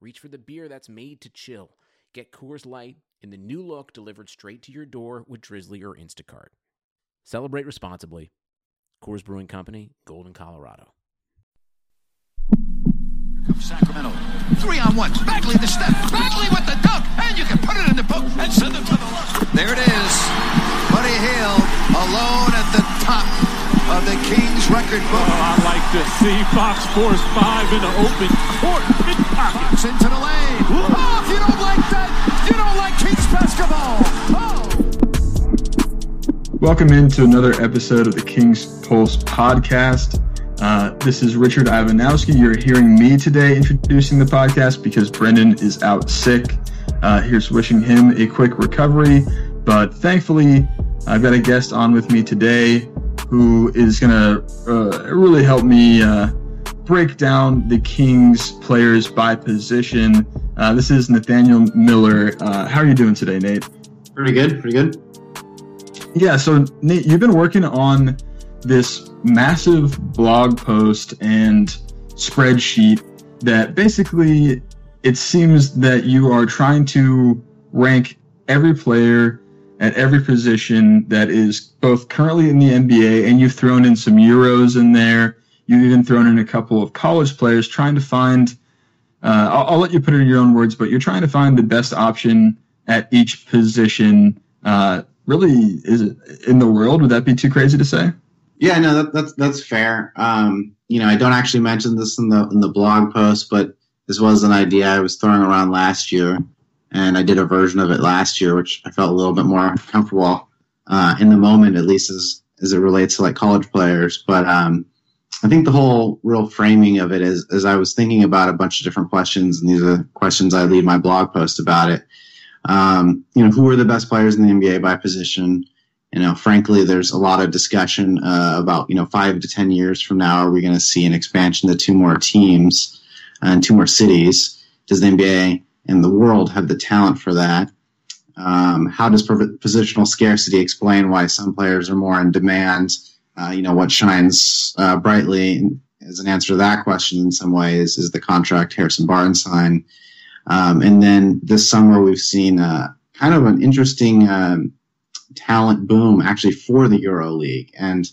reach for the beer that's made to chill. Get Coors Light in the new look delivered straight to your door with Drizzly or Instacart. Celebrate responsibly. Coors Brewing Company, Golden, Colorado. Sacramento. Three on one. Bagley the step. Bagley with the dunk. And you can put it in the book and send it to the left. There it is. Buddy Hield alone at the top of the Kings record book. Oh, I like to see Fox Force 5 in the open court. Fox into the lane. Oh, if you don't like that, you don't like Kings basketball. Oh. Welcome into another episode of the King's Pulse podcast. Uh, this is Richard Ivanowski. You're hearing me today introducing the podcast because Brendan is out sick. Uh, here's wishing him a quick recovery. But thankfully, I've got a guest on with me today who is going to uh, really help me uh, break down the Kings players by position. Uh, this is Nathaniel Miller. Uh, how are you doing today, Nate? Pretty good. Pretty good. Yeah, so Nate, you've been working on this massive blog post and spreadsheet that basically it seems that you are trying to rank every player at every position that is both currently in the NBA and you've thrown in some Euros in there. You've even thrown in a couple of college players trying to find, uh, I'll, I'll, let you put it in your own words, but you're trying to find the best option at each position. Uh, really, is it in the world? Would that be too crazy to say? Yeah, no, that, that's that's fair. Um, you know, I don't actually mention this in the in the blog post, but this was an idea I was throwing around last year, and I did a version of it last year, which I felt a little bit more comfortable uh, in the moment, at least as as it relates to like college players. But um, I think the whole real framing of it is, as I was thinking about a bunch of different questions, and these are questions I lead my blog post about it. Um, you know, who are the best players in the NBA by position? you know, frankly, there's a lot of discussion uh, about, you know, five to 10 years from now, are we going to see an expansion to two more teams and two more cities? Does the NBA and the world have the talent for that? Um, how does positional scarcity explain why some players are more in demand? Uh, you know, what shines uh, brightly as an answer to that question in some ways is the contract Harrison Barnes signed. Um, and then this summer, we've seen uh, kind of an interesting um, talent boom actually for the Euro League. And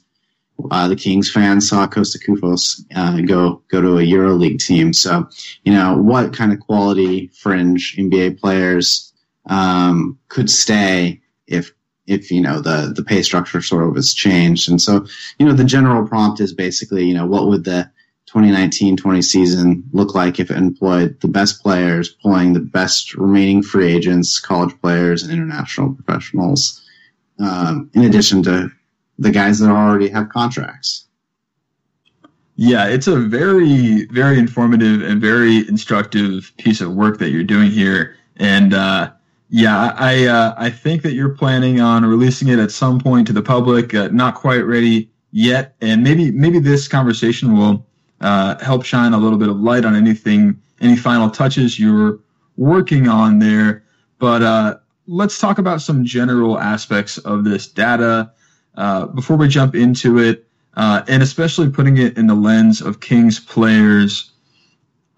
uh, the Kings fans saw Kosta Koufos uh, go go to a EuroLeague team. So, you know, what kind of quality fringe NBA players um, could stay if if you know the the pay structure sort of has changed. And so, you know, the general prompt is basically, you know, what would the 2019-20 season look like if it employed the best players, pulling the best remaining free agents, college players, and international professionals um, in addition to the guys that already have contracts. Yeah, it's a very, very informative and very instructive piece of work that you're doing here. And uh, yeah, I uh, I think that you're planning on releasing it at some point to the public. Uh, not quite ready yet, and maybe maybe this conversation will uh, help shine a little bit of light on anything, any final touches you're working on there. But uh, let's talk about some general aspects of this data uh, before we jump into it, uh, and especially putting it in the lens of Kings players.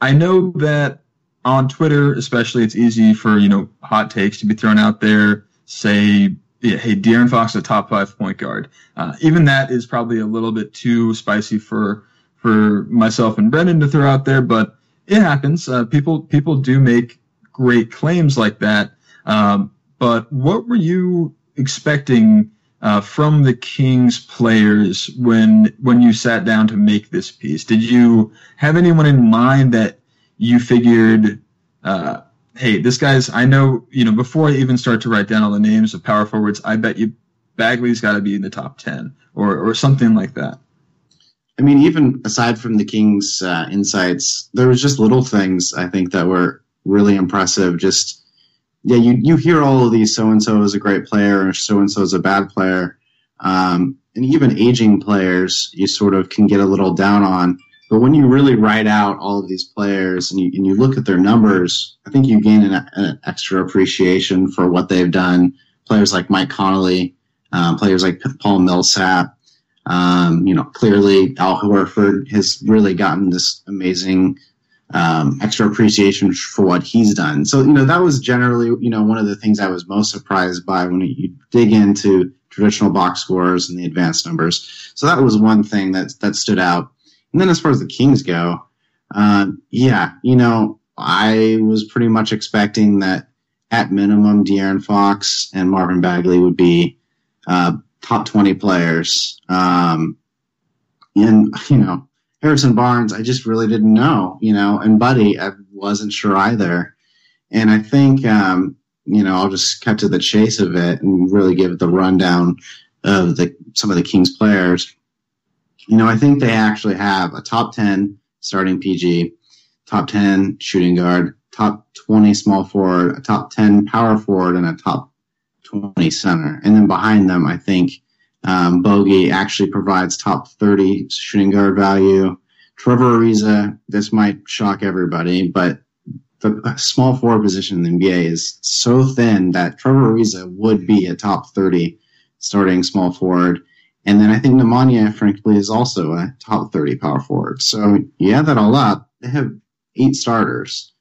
I know that on Twitter, especially, it's easy for you know hot takes to be thrown out there. Say, yeah, hey, De'Aaron Fox, a top five point guard. Uh, even that is probably a little bit too spicy for for myself and Brendan to throw out there, but it happens. Uh, people people do make great claims like that. Um, but what were you expecting uh, from the Kings players when when you sat down to make this piece? Did you have anyone in mind that you figured, uh, hey, this guy's? I know you know before I even start to write down all the names of power forwards, I bet you Bagley's got to be in the top ten or or something like that. I mean, even aside from the Kings' uh, insights, there was just little things I think that were really impressive. Just yeah, you you hear all of these so and so is a great player or so and so is a bad player, um, and even aging players you sort of can get a little down on. But when you really write out all of these players and you, and you look at their numbers, I think you gain an, an extra appreciation for what they've done. Players like Mike Conley, um, players like Paul Millsap, um, you know, clearly Al Horford has really gotten this amazing um, extra appreciation for what he's done. So, you know, that was generally, you know, one of the things I was most surprised by when you dig into traditional box scores and the advanced numbers. So that was one thing that that stood out. And then as far as the Kings go, uh, yeah, you know, I was pretty much expecting that at minimum, De'Aaron Fox and Marvin Bagley would be uh, top 20 players. Um, and, you know, Harrison Barnes, I just really didn't know, you know, and Buddy, I wasn't sure either. And I think, um, you know, I'll just cut to the chase of it and really give the rundown of the some of the Kings players. You know, I think they actually have a top 10 starting PG, top 10 shooting guard, top 20 small forward, a top 10 power forward, and a top 20 center. And then behind them, I think um, Bogi actually provides top 30 shooting guard value. Trevor Ariza, this might shock everybody, but the small forward position in the NBA is so thin that Trevor Ariza would be a top 30 starting small forward. And then I think Nemanja, frankly, is also a top 30 power forward. So you add that all up, they have eight starters.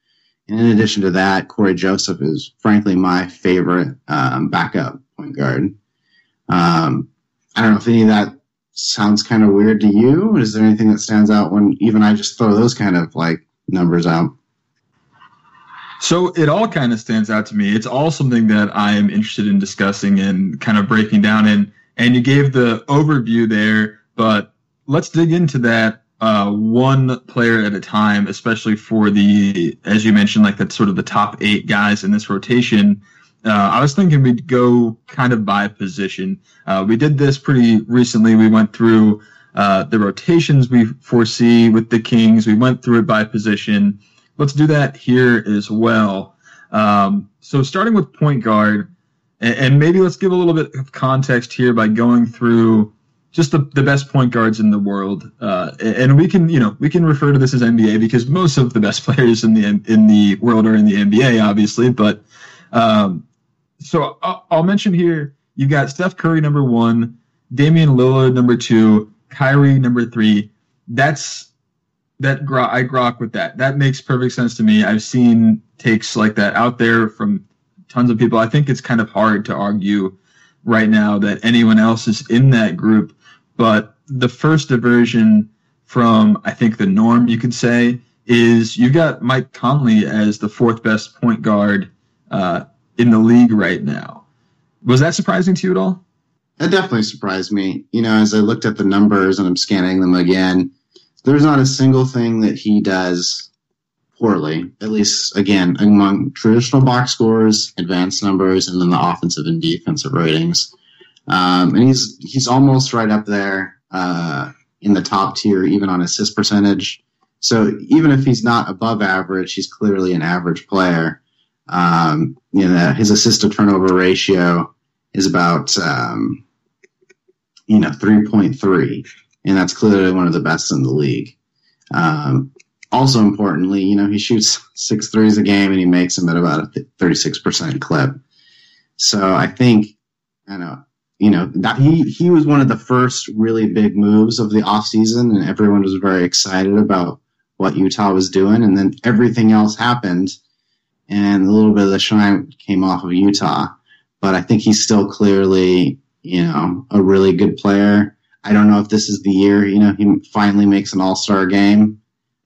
And in addition to that, Cory Joseph is frankly my favorite um, backup point guard. Um, I don't know if any of that sounds kind of weird to you. Is there anything that stands out when even I just throw those kind of like numbers out? So it all kind of stands out to me. It's all something that I am interested in discussing and kind of breaking down. And and you gave the overview there, but let's dig into that uh, one player at a time, especially for the as you mentioned, like that's sort of the top eight guys in this rotation. Uh, I was thinking we'd go kind of by position. Uh, we did this pretty recently. We went through uh, the rotations we foresee with the Kings. We went through it by position let's do that here as well. Um, so starting with point guard, and, and, maybe let's give a little bit of context here by going through just the, the best point guards in the world. Uh, and we can, you know, we can refer to this as NBA because most of the best players in the in the world are in the NBA, obviously. But um, so I'll, I'll mention here you've got Steph Curry number one, Damian Lillard number two, Kyrie number three. That's that gro- I grok with that. That makes perfect sense to me. I've seen takes like that out there from tons of people. I think it's kind of hard to argue right now that anyone else is in that group. But the first diversion from I think the norm you could say is you've got Mike Conley as the fourth best point guard uh, in the league right now. Was that surprising to you at all? That definitely surprised me. You know, as I looked at the numbers and I'm scanning them again, there's not a single thing that he does poorly, at least again, among traditional box scores, advanced numbers, and then the offensive and defensive ratings. Um, and he's he's almost right up there uh, in the top tier, even on assist percentage. So even if he's not above average, he's clearly an average player. Um, you know, his assist to turnover ratio is about um, you know three point three and that's clearly one of the best in the league. Um, also importantly, you know, he shoots six threes a game and he makes them at about a 36% clip. So I think, I know, you know, that he, he was one of the first really big moves of the offseason and everyone was very excited about what Utah was doing. And then everything else happened and a little bit of the shine came off of Utah. But I think he's still clearly, you know, a really good player. I don't know if this is the year, you know, he finally makes an all star game.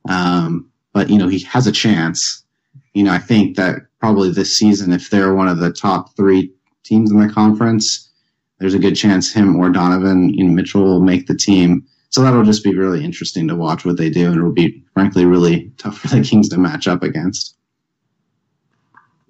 Um, but, you know, he has a chance. You know, I think that probably this season, if they're one of the top three teams in the conference, there's a good chance him or Donovan and Mitchell will make the team. So that'll just be really interesting to watch what they do, and it'll be frankly really tough for the Kings to match up against.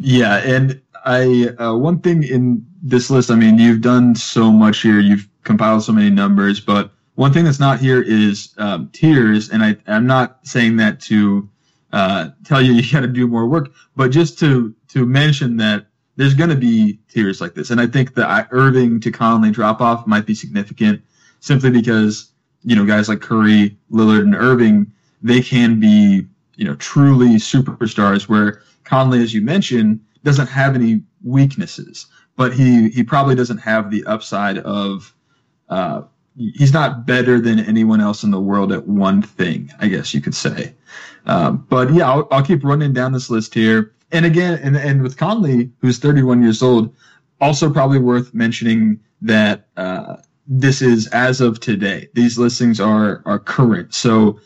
Yeah, and I uh, one thing in this list, I mean, you've done so much here. You've compiled so many numbers, but one thing that's not here is um, and I, I'm not saying that to uh, tell you you got to do more work, but just to to mention that there's going to be tiers like this, and I think the Irving to Conley drop off might be significant, simply because you know guys like Curry, Lillard, and Irving they can be you know truly superstars. Where Conley, as you mentioned, doesn't have any weaknesses, but he he probably doesn't have the upside of uh, he's not better than anyone else in the world at one thing, I guess you could say. Um, but yeah, I'll, I'll, keep running down this list here. And again, and, and with Conley, who's 31 years old, also probably worth mentioning that uh, this is as of today. These listings are are current, so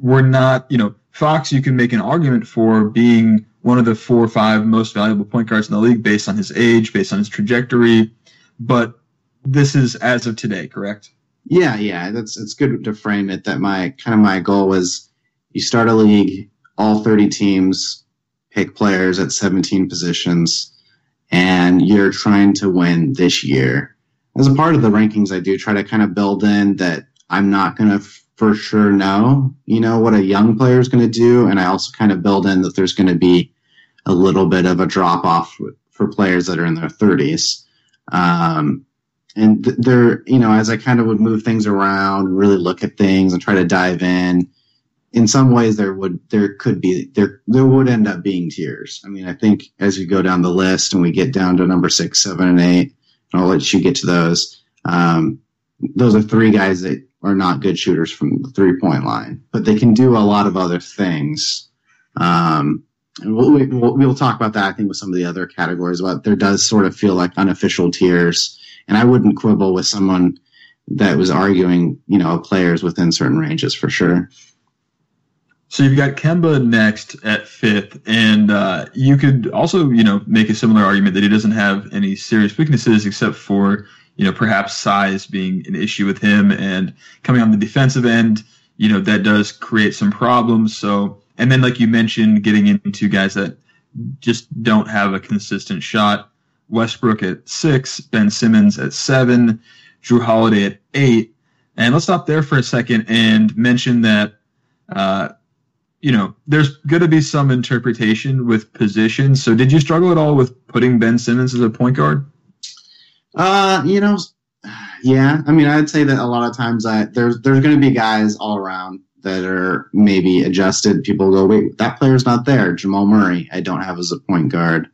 we're not, you know, Fox. You can make an argument for being one of the four or five most valuable point guards in the league based on his age, based on his trajectory, but this is as of today, correct? Yeah, yeah, that's it's good to frame it. That my kind of my goal was you start a league, all thirty teams pick players at seventeen positions, and you're trying to win this year. As a part of the rankings, I do try to kind of build in that I'm not going to for sure know, you know, what a young player is going to do, and I also kind of build in that there's going to be a little bit of a drop off for players that are in their 30s. Um, and th- there, you know, as I kind of would move things around, really look at things and try to dive in. In some ways, there would there could be there there would end up being tiers. I mean, I think as you go down the list and we get down to number six, seven, and eight, and I'll let you get to those. Um, those are three guys that are not good shooters from the three point line, but they can do a lot of other things. Um, and we'll, we'll, we'll talk about that, I think, with some of the other categories. But there does sort of feel like unofficial tiers and I wouldn't quibble with someone that was arguing, you know, players within certain ranges for sure. So you've got Kemba next at fifth, and uh, you could also, you know, make a similar argument that he doesn't have any serious weaknesses except for, you know, perhaps size being an issue with him, and coming on the defensive end, you know, that does create some problems. So, and then like you mentioned, getting into guys that just don't have a consistent shot. Westbrook at six, Ben Simmons at seven, Jrue Holiday at eight. And let's stop there for a second and mention that, uh, you know, there's going to be some interpretation with positions. So did you struggle at all with putting Ben Simmons as a point guard? Uh, you know, yeah. I mean, I'd say that a lot of times I, there's, there's going to be guys all around that are maybe adjusted. People go, wait, that player's not there. Jamal Murray, I don't have as a point guard.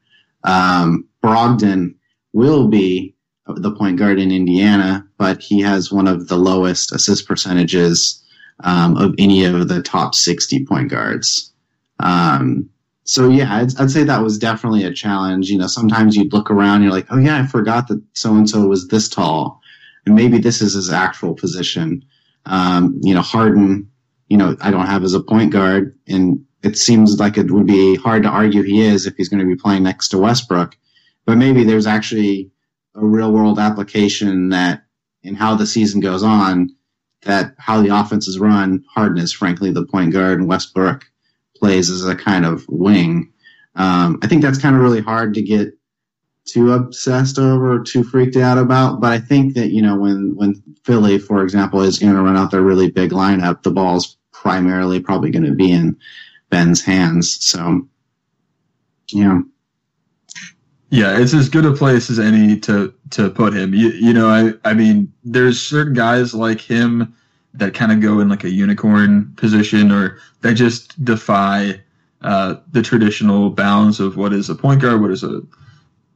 Um, Brogdon will be the point guard in Indiana, but he has one of the lowest assist percentages um, of any of the top 60 point guards. Um, so yeah, I'd, I'd, say that was definitely a challenge. You know, sometimes you'd look around, and you're like, oh yeah, I forgot that so and so was this tall, and maybe this is his actual position. Um, you know, Harden, you know, I don't have as a point guard, and it seems like it would be hard to argue he is if he's going to be playing next to Westbrook but maybe there's actually a real world application that in how the season goes on, that how the offense is run, Harden is frankly the point guard and Westbrook plays as a kind of wing. Um, I think that's kind of really hard to get too obsessed over, too freaked out about. But I think that, you know, when, when Philly, for example, is going to run out their really big lineup, the ball's primarily probably going to be in Ben's hands. So, yeah. Yeah, it's as good a place as any to to put him. You, you know, I I mean, there's certain guys like him that kind of go in like a unicorn position, or that just defy uh, the traditional bounds of what is a point guard, what is a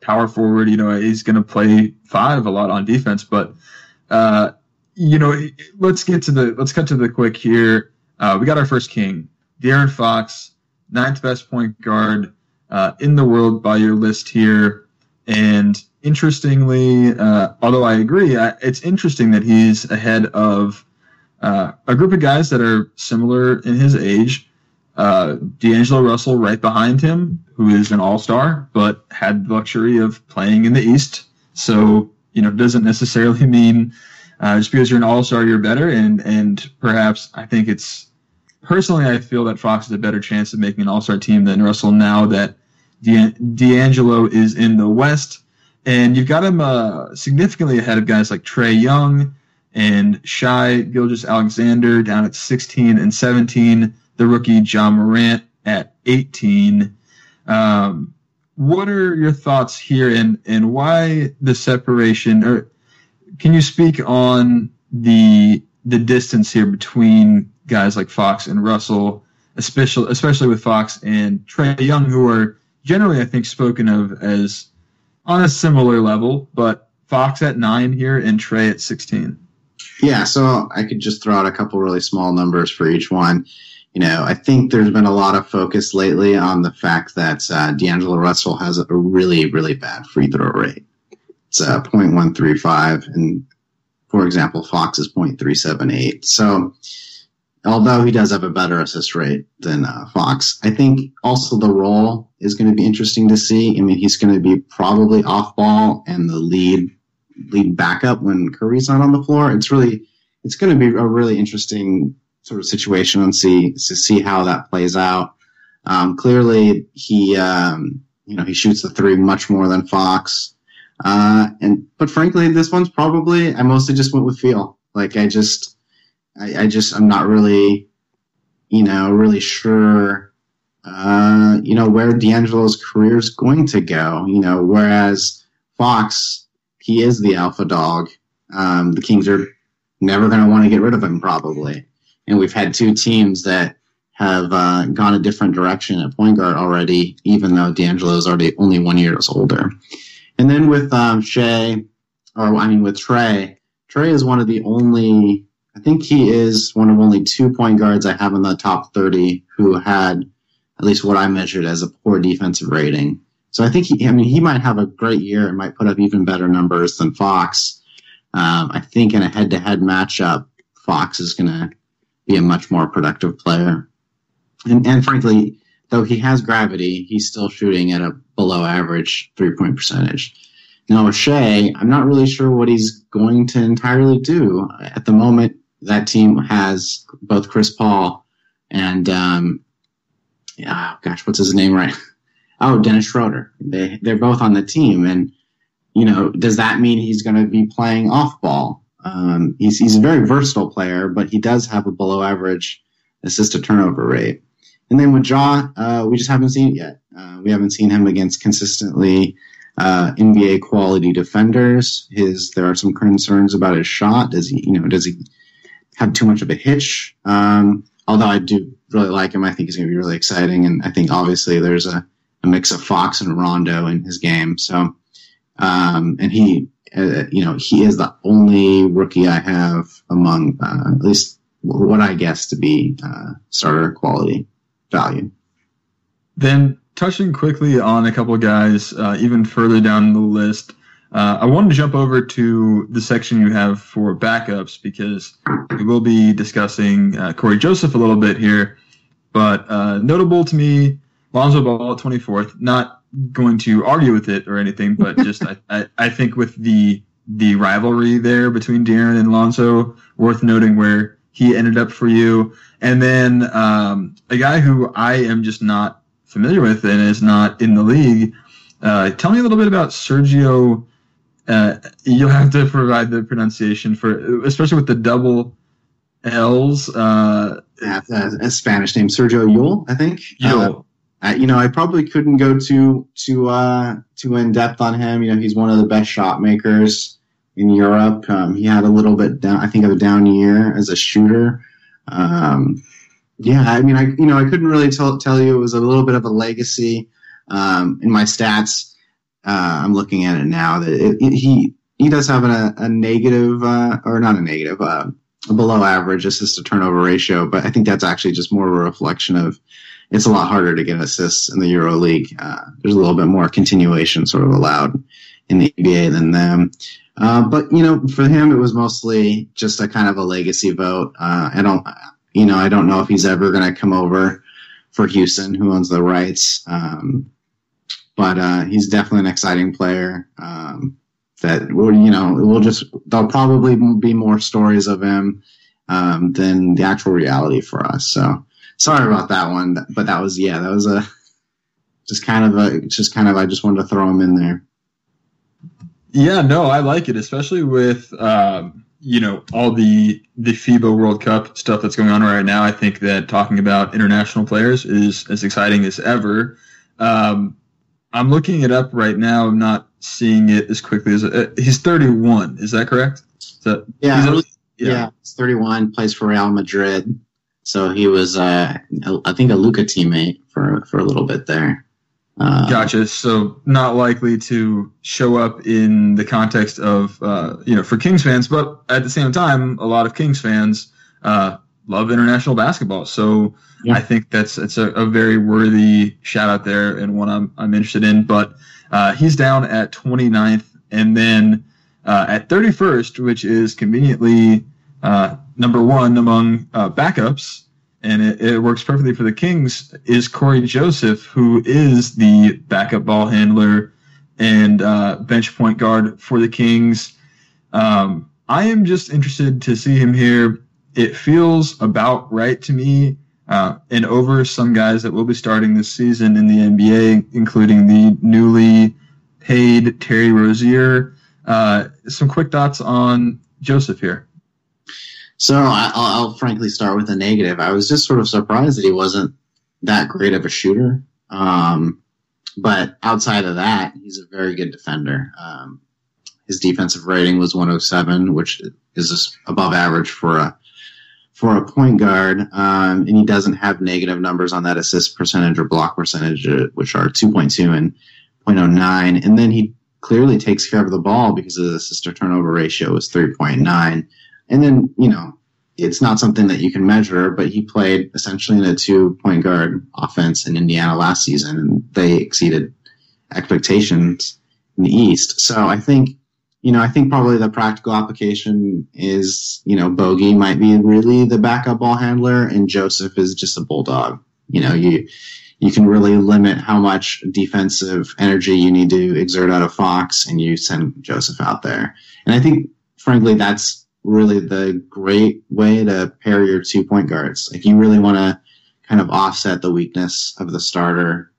power forward. You know, he's going to play five a lot on defense, but uh, you know, let's get to the let's cut to the quick here. Uh, we got our first king, De'Aaron Fox, ninth best point guard uh, in the world by your list here. And interestingly, uh, although I agree, I, it's interesting that he's ahead of uh, a group of guys that are similar in his age. Uh, D'Angelo Russell right behind him, who is an all star, but had the luxury of playing in the East. So, you know, doesn't necessarily mean uh, just because you're an all star, you're better. And, and perhaps I think it's personally, I feel that Fox has a better chance of making an all star team than Russell now that D'Angelo is in the West, and you've got him uh, significantly ahead of guys like Trae Young and Shai Gilgeous-Alexander down at 16 and 17. The rookie Ja Morant at 18. Um, what are your thoughts here and, and why the separation or can you speak on the the distance here between guys like Fox and Russell, especially especially with Fox and Trae Young, who are generally I think spoken of as on a similar level, but Fox at nine here and Trae at sixteen. Yeah, so I could just throw out a couple really small numbers for each one. You know, I think there's been a lot of focus lately on the fact that uh, D'Angelo Russell has a really, really bad free throw rate. It's uh, 0.135, and for example, Fox is 0.378. So, although he does have a better assist rate than uh, Fox, I think also the role is going to be interesting to see. I mean, he's going to be probably off ball and the lead lead backup when Curry's not on the floor. It's really it's going to be a really interesting sort of situation and see to see how that plays out. Um, clearly, he um, you know he shoots the three much more than Fox. Uh, and but frankly, this one's probably I mostly just went with feel. Like I just I, I just I'm not really you know really sure uh, you know where D'Angelo's career is going to go. You know, whereas Fox he is the alpha dog. Um, the Kings are never going to want to get rid of him probably. And we've had two teams that have uh, gone a different direction at point guard already, even though D'Angelo is already only one year older. And then with um, Shai, or I mean with Trae, Trae is one of the only, I think he is one of only two point guards I have in the top 30 who had at least what I measured as a poor defensive rating. So I think he, I mean, he might have a great year and might put up even better numbers than Fox. Um, I think in a head to head matchup, Fox is going to be a much more productive player. And, and frankly, though he has gravity, he's still shooting at a below average three point percentage. Now, Shai, I'm not really sure what he's going to entirely do. At the moment, that team has both Chris Paul and, um, yeah, gosh, what's his name right? Oh, Dennis Schroeder. They, they're both on the team. And, you know, does that mean he's going to be playing off ball? Um, he's, he's a very versatile player, but he does have a below average assist to turnover rate. And then with Ja, uh, we just haven't seen it yet. Uh, we haven't seen him against consistently uh, NBA quality defenders. His there are some concerns about his shot. Does he, you know, does he have too much of a hitch? Um, although I do really like him, I think he's going to be really exciting, and I think obviously there's a, a mix of Fox and Rondo in his game. So, um, and he, uh, you know, he is the only rookie I have among uh, at least what I guess to be uh, starter quality value. Then touching quickly on a couple of guys, uh, even further down the list, uh, I wanted to jump over to the section you have for backups because we will be discussing uh, Cory Joseph a little bit here. But notable to me, Lonzo Ball at 24th. Not going to argue with it or anything, but just I, I, I think with the the rivalry there between De'Aaron and Lonzo, worth noting where he ended up for you. And then um, a guy who I am just not familiar with and is not in the league. Uh, tell me a little bit about Sergio. Uh, you'll have to provide the pronunciation for, especially with the double L's. Uh, a Spanish name, Sergio Yule, I think. Llull. Uh, you know, I probably couldn't go too too uh, too in depth on him. You know, he's one of the best shot makers in Europe. Um, he had a little bit down, I think, of a down year as a shooter. Um, yeah, I mean, I you know, I couldn't really tell tell you it was a little bit of a legacy. Um, in my stats, uh, I'm looking at it now that it, it, he he does have a, a negative uh, or not a negative, uh, a below average assist to turnover ratio, but I think that's actually just more of a reflection of it's a lot harder to get assists in the Euro League. Uh, there's a little bit more continuation sort of allowed in the NBA than them. Uh, but you know, for him, it was mostly just a kind of a legacy vote. Uh, I don't, you know, I don't know if he's ever going to come over for Houston, who owns the rights. Um, but uh, he's definitely an exciting player. Um, that will, you know, we'll just there'll probably be more stories of him um, than the actual reality for us. So sorry about that one, but that was yeah, that was a just kind of a just kind of I just wanted to throw him in there. Yeah, no, I like it, especially with um, you know all the the FIBA World Cup stuff that's going on right now, I think that talking about international players is as exciting as ever. Um, I'm looking it up right now. I'm not seeing it as quickly as uh, he's 31. Is that correct? Is that, Yeah, he's a- yeah. He's 31, plays for Real Madrid. So he was, uh, I think, a Luka teammate for for a little bit there. Uh, Gotcha. So not likely to show up in the context of uh, you know for Kings fans, but at the same time, a lot of Kings fans uh, love international basketball. So Yeah. I think that's it's a, a very worthy shout out there and one I'm I'm interested in. But uh, he's down at 29th, and then uh, at 31st, which is conveniently uh, number one among uh, backups and it, it works perfectly for the Kings, is Cory Joseph, who is the backup ball handler and uh, bench point guard for the Kings. Um, I am just interested to see him here. It feels about right to me, uh, and over some guys that will be starting this season in the NBA, including the newly paid Terry Rozier. Uh, some quick thoughts on Joseph here. So I, I'll, I'll frankly start with a negative. I was just sort of surprised that he wasn't that great of a shooter. Um, but outside of that, he's a very good defender. Um, his defensive rating was 107, which is above average for a for a point guard. Um, and he doesn't have negative numbers on that assist percentage or block percentage, uh, which are 2.2 and 0.09. And then he clearly takes care of the ball because his assist to turnover ratio is 3.9. And then, you know, it's not something that you can measure, but he played essentially in a two point guard offense in Indiana last season, and they exceeded expectations in the East. So I think, you know, I think probably the practical application is, you know, Bogi might be really the backup ball handler, and Joseph is just a bulldog. You know, you you can really limit how much defensive energy you need to exert out of Fox, and you send Joseph out there. And I think, frankly, that's really the great way to pair your two point guards. Like you really want to kind of offset the weakness of the starter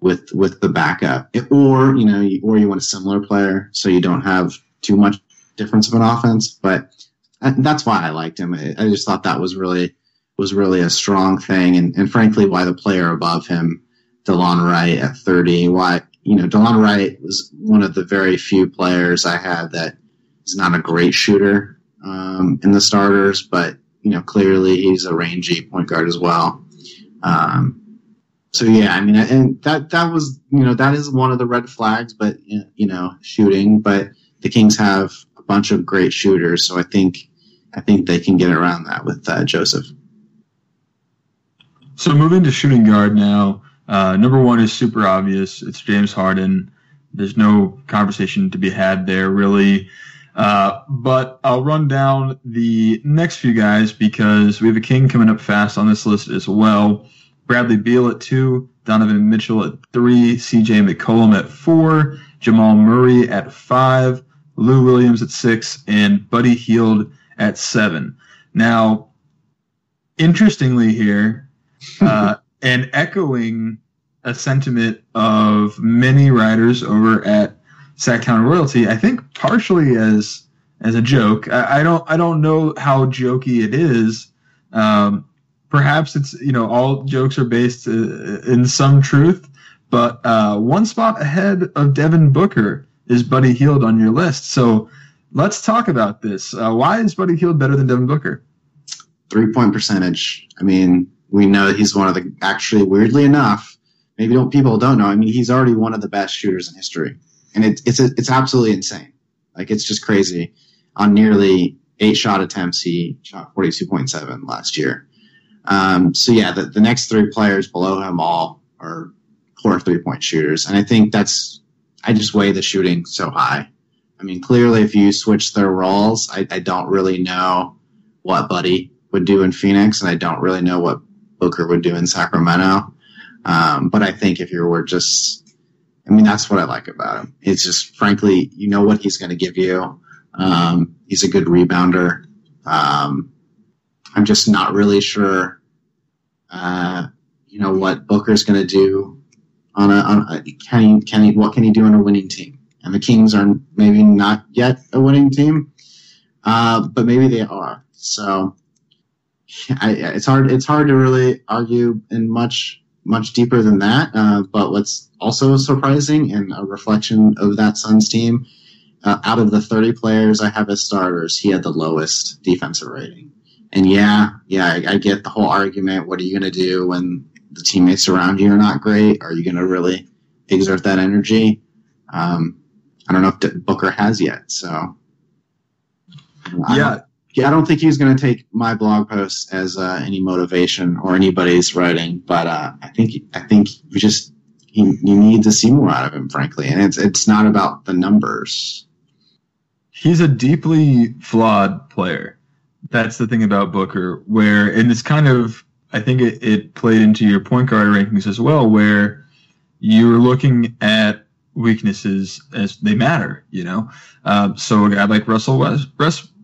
with with the backup, or you know, you- or you want a similar player so you don't have too much difference of an offense. But that's why I liked him. I I just thought that was really was really a strong thing, and, and frankly, why the player above him, DeLon Wright at 30, why you know DeLon Wright was one of the very few players I had that is not a great shooter um, in the starters, but you know clearly he's a rangy point guard as well. Um, so yeah, I mean, and that that was you know that is one of the red flags, but you know shooting, but the Kings have a bunch of great shooters, so I think I think they can get around that with uh, Joseph. So moving to shooting guard now. Uh, number one is super obvious. It's James Harden. There's no conversation to be had there, really. Uh, but I'll run down the next few guys because we have a king coming up fast on this list as well. Bradley Beal at two, Donovan Mitchell at three, CJ McCollum at four, Jamal Murray at five, Lou Williams at six, and Buddy Hield at seven. Now, interestingly here, uh, and echoing a sentiment of many writers over at Sactown Royalty, I think partially as as a joke. I, I don't I don't know how jokey it is. Um, perhaps it's you know all jokes are based uh, in some truth, but uh, one spot ahead of Devin Booker is Buddy Hield on your list. So let's talk about this. Uh, why is Buddy Hield better than Devin Booker? Three point percentage. I mean, we know he's one of the actually weirdly enough. Maybe don't people don't know. I mean, he's already one of the best shooters in history, and it's it's it's absolutely insane. Like it's just crazy. On nearly eight shot attempts, he shot forty two point seven last year. Um, so yeah, the, the next three players below him all are poor three point shooters, and I think that's I just weigh the shooting so high. I mean, clearly, if you switch their roles, I, I don't really know what Buddy would do in Phoenix, and I don't really know what Booker would do in Sacramento. Um, but I think if you were just, I mean, that's what I like about him. It's just, frankly, you know what he's going to give you. Um, he's a good rebounder. Um, I'm just not really sure, uh, you know, what Booker's going to do on a, on a, can he, can he, what can he do on a winning team? And the Kings are maybe not yet a winning team, uh, but maybe they are. So I, it's hard. It's hard to really argue in much much deeper than that. Uh, but what's also surprising and a reflection of that Suns team, uh, out of the 30 players I have as starters, he had the lowest defensive rating. And yeah, yeah, I, I get the whole argument. What are you going to do when the teammates around you are not great? Are you going to really exert that energy? Um, I don't know if Booker has yet. So yeah, yeah, I don't think he's going to take my blog posts as uh, any motivation or anybody's writing, but uh, I think I think we just you, you need to see more out of him, frankly, and it's it's not about the numbers. He's a deeply flawed player. That's the thing about Booker, where and it's kind of I think it, it played into your point guard rankings as well, where you're looking at weaknesses as they matter, you know. Um, so a guy like Russell West,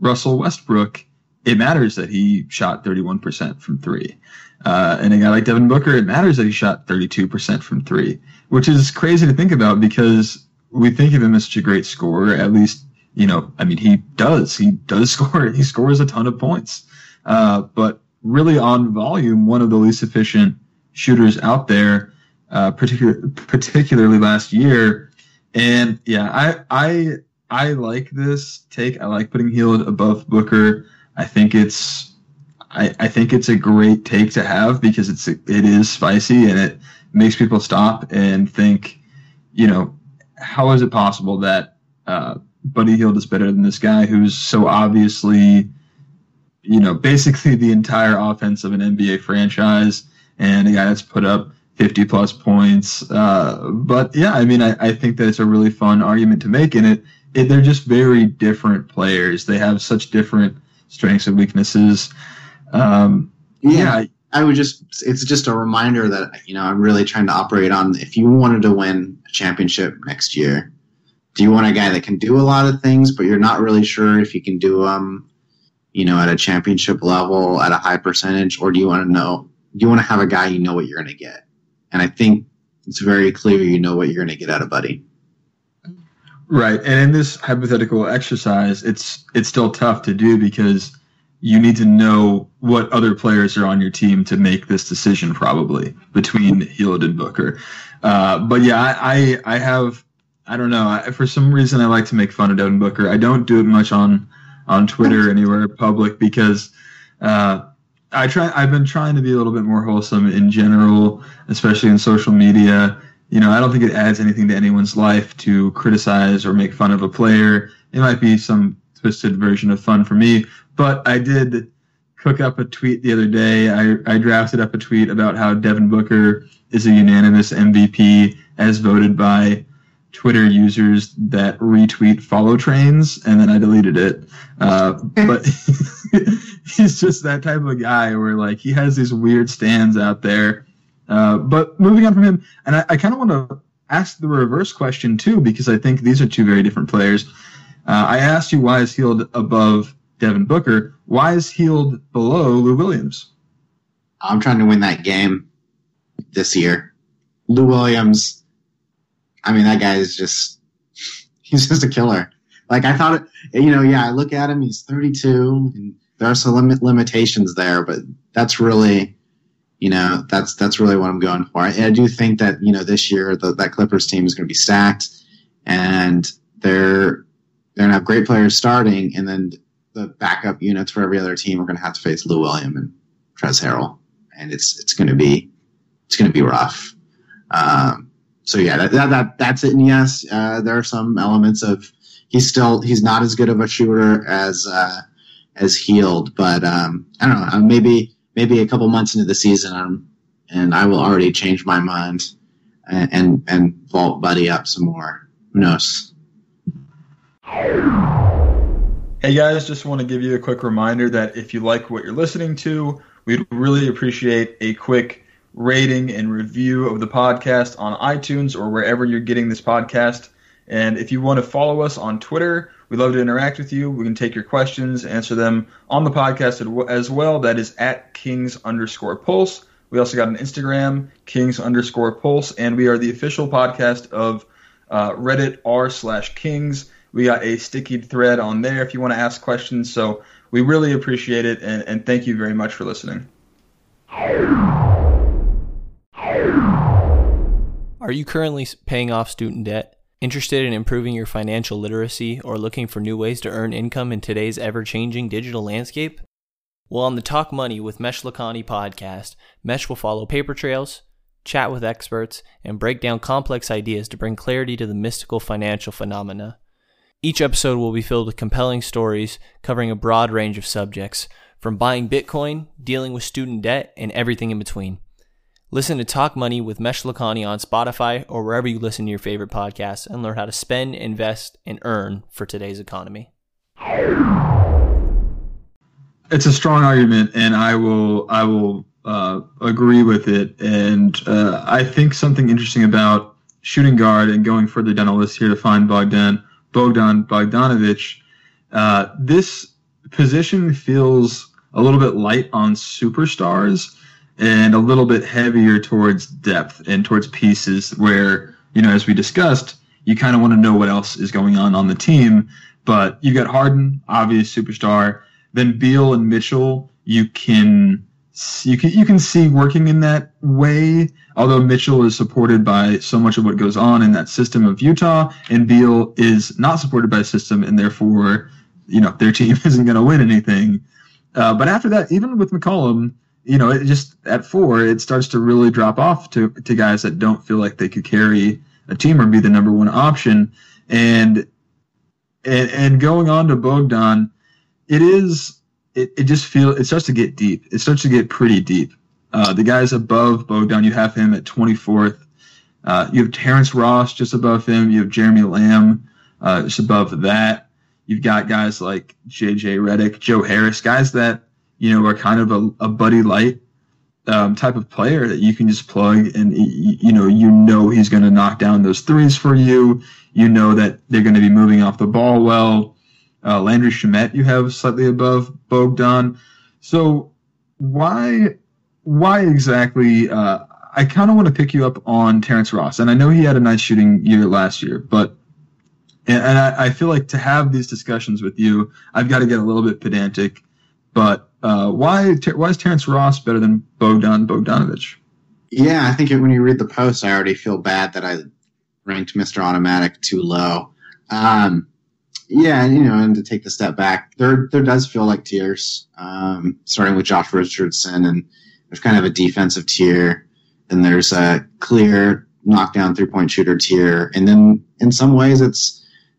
Russell Westbrook, it matters that he shot 31% from three. Uh, and a guy like Devin Booker, it matters that he shot 32% from three, which is crazy to think about because we think of him as such a great scorer. At least, you know, I mean, he does. He does score. He scores a ton of points. Uh, but really on volume, one of the least efficient shooters out there uh, particular, particularly last year. And yeah, I I I like this take. I like putting Hield above Booker. I think it's I, I think it's a great take to have because it's it is spicy and it makes people stop and think, you know, how is it possible that uh, Buddy Hield is better than this guy who's so obviously, you know, basically the entire offense of an NBA franchise and a guy that's put up 50 plus points. Uh, but yeah, I mean, I, I think that it's a really fun argument to make, and it, it they're just very different players. They have such different strengths and weaknesses. Um, yeah, yeah I, would just it's just a reminder that you know I'm really trying to operate on. If you wanted to win a championship next year, do you want a guy that can do a lot of things, but you're not really sure if he can do them, you know, at a championship level at a high percentage, or do you want to know? Do you want to have a guy you know what you're going to get? And I think it's very clear you know what you're going to get out of Buddy. Right. And in this hypothetical exercise, it's it's still tough to do because you need to know what other players are on your team to make this decision probably between Hield and Booker. Uh, but yeah, I, I, I have I don't know. I, for some reason, I like to make fun of Devin Booker. I don't do it much on on Twitter anywhere public because uh, I try. I've been trying to be a little bit more wholesome in general, especially in social media. You know, I don't think it adds anything to anyone's life to criticize or make fun of a player. It might be some twisted version of fun for me, but I did cook up a tweet the other day. I, I drafted up a tweet about how Devin Booker is a unanimous MVP as voted by Twitter users that retweet follow trains, and then I deleted it. Uh, but he's just that type of guy where like he has these weird stands out there. Uh, but moving on from him, and I, I kind of want to ask the reverse question too, because I think these are two very different players. Uh, I asked you why is Hield above Devin Booker. Why is Hield below Lou Williams? I'm trying to win that game this year. Lou Williams I mean, that guy is just, he's just a killer. Like I thought, it, you know, yeah, I look at him, he's 32 and there are some limit limitations there, but that's really, you know, that's, that's really what I'm going for. I, I do think that, you know, this year the, that Clippers team is going to be stacked and they're, they're going to have great players starting and then the backup units for every other team are going to have to face Lou William and Trez Harrell. And it's, it's going to be, it's going to be rough. Um, so yeah, that, that, that that's it. And yes, uh, there are some elements of he's still he's not as good of a shooter as uh, as Hield, but um, I don't know. Uh, maybe maybe a couple months into the season, um, and I will already change my mind and, and and vault Buddy up some more. Who knows? Hey guys, just want to give you a quick reminder that if you like what you're listening to, we'd really appreciate a quick rating and review of the podcast on iTunes or wherever you're getting this podcast. And if you want to follow us on Twitter, we'd love to interact with you. We can take your questions, answer them on the podcast as well. That is at Kings underscore Pulse. We also got an Instagram, Kings underscore Pulse, and we are the official podcast of uh, Reddit r slash Kings. We got a sticky thread on there if you want to ask questions. So we really appreciate it, and, and thank you very much for listening. Are you currently paying off student debt? Interested in improving your financial literacy or looking for new ways to earn income in today's ever changing digital landscape? Well, on the Talk Money with Mesh Lakhani podcast, Mesh will follow paper trails, chat with experts, and break down complex ideas to bring clarity to the mystical financial phenomena. Each episode will be filled with compelling stories covering a broad range of subjects, from buying Bitcoin, dealing with student debt, and everything in between. Listen to Talk Money with Mesh Lakhani on Spotify or wherever you listen to your favorite podcasts and learn how to spend, invest, and earn for today's economy. It's a strong argument, and I will I will uh, agree with it. And uh, I think something interesting about shooting guard and going further down the list here to find Bogdan Bogdan Bogdanovic. Uh, this position feels a little bit light on superstars and a little bit heavier towards depth and towards pieces where, you know, as we discussed, you kind of want to know what else is going on on the team. But you've got Harden, obvious superstar. Then Beal and Mitchell, you can you can you can see working in that way. Although Mitchell is supported by so much of what goes on in that system of Utah, and Beal is not supported by a system, and therefore, you know, their team isn't going to win anything. Uh, but after that, even with McCollum, you know, it just at four, it starts to really drop off to, to guys that don't feel like they could carry a team or be the number one option. And, and, and going on to Bogdan, it is, it, it just feel, it starts to get deep. It starts to get pretty deep. Uh, the guys above Bogdan, you have him at 24th. Uh, you have Terrence Ross just above him. You have Jeremy Lamb uh, just above that. You've got guys like JJ Redick, Joe Harris, guys that you know, are kind of a, a buddy light um, type of player that you can just plug and you know you know he's going to knock down those threes for you. You know that they're going to be moving off the ball well. Uh, Landry Shamet you have slightly above Bogdan. So why why exactly? Uh, I kind of want to pick you up on Terrence Ross, and I know he had a nice shooting year last year, but and, and I, I feel like to have these discussions with you, I've got to get a little bit pedantic. But uh, why why is Terrence Ross better than Bogdan Bogdanovic? Yeah, I think when you read the post, I already feel bad that I ranked Mr. Automatic too low. Um, yeah, you know, and to take the step back, there there does feel like tiers, um, starting with Josh Richardson, and there's kind of a defensive tier, and there's a clear knockdown three point shooter tier, and then in some ways it's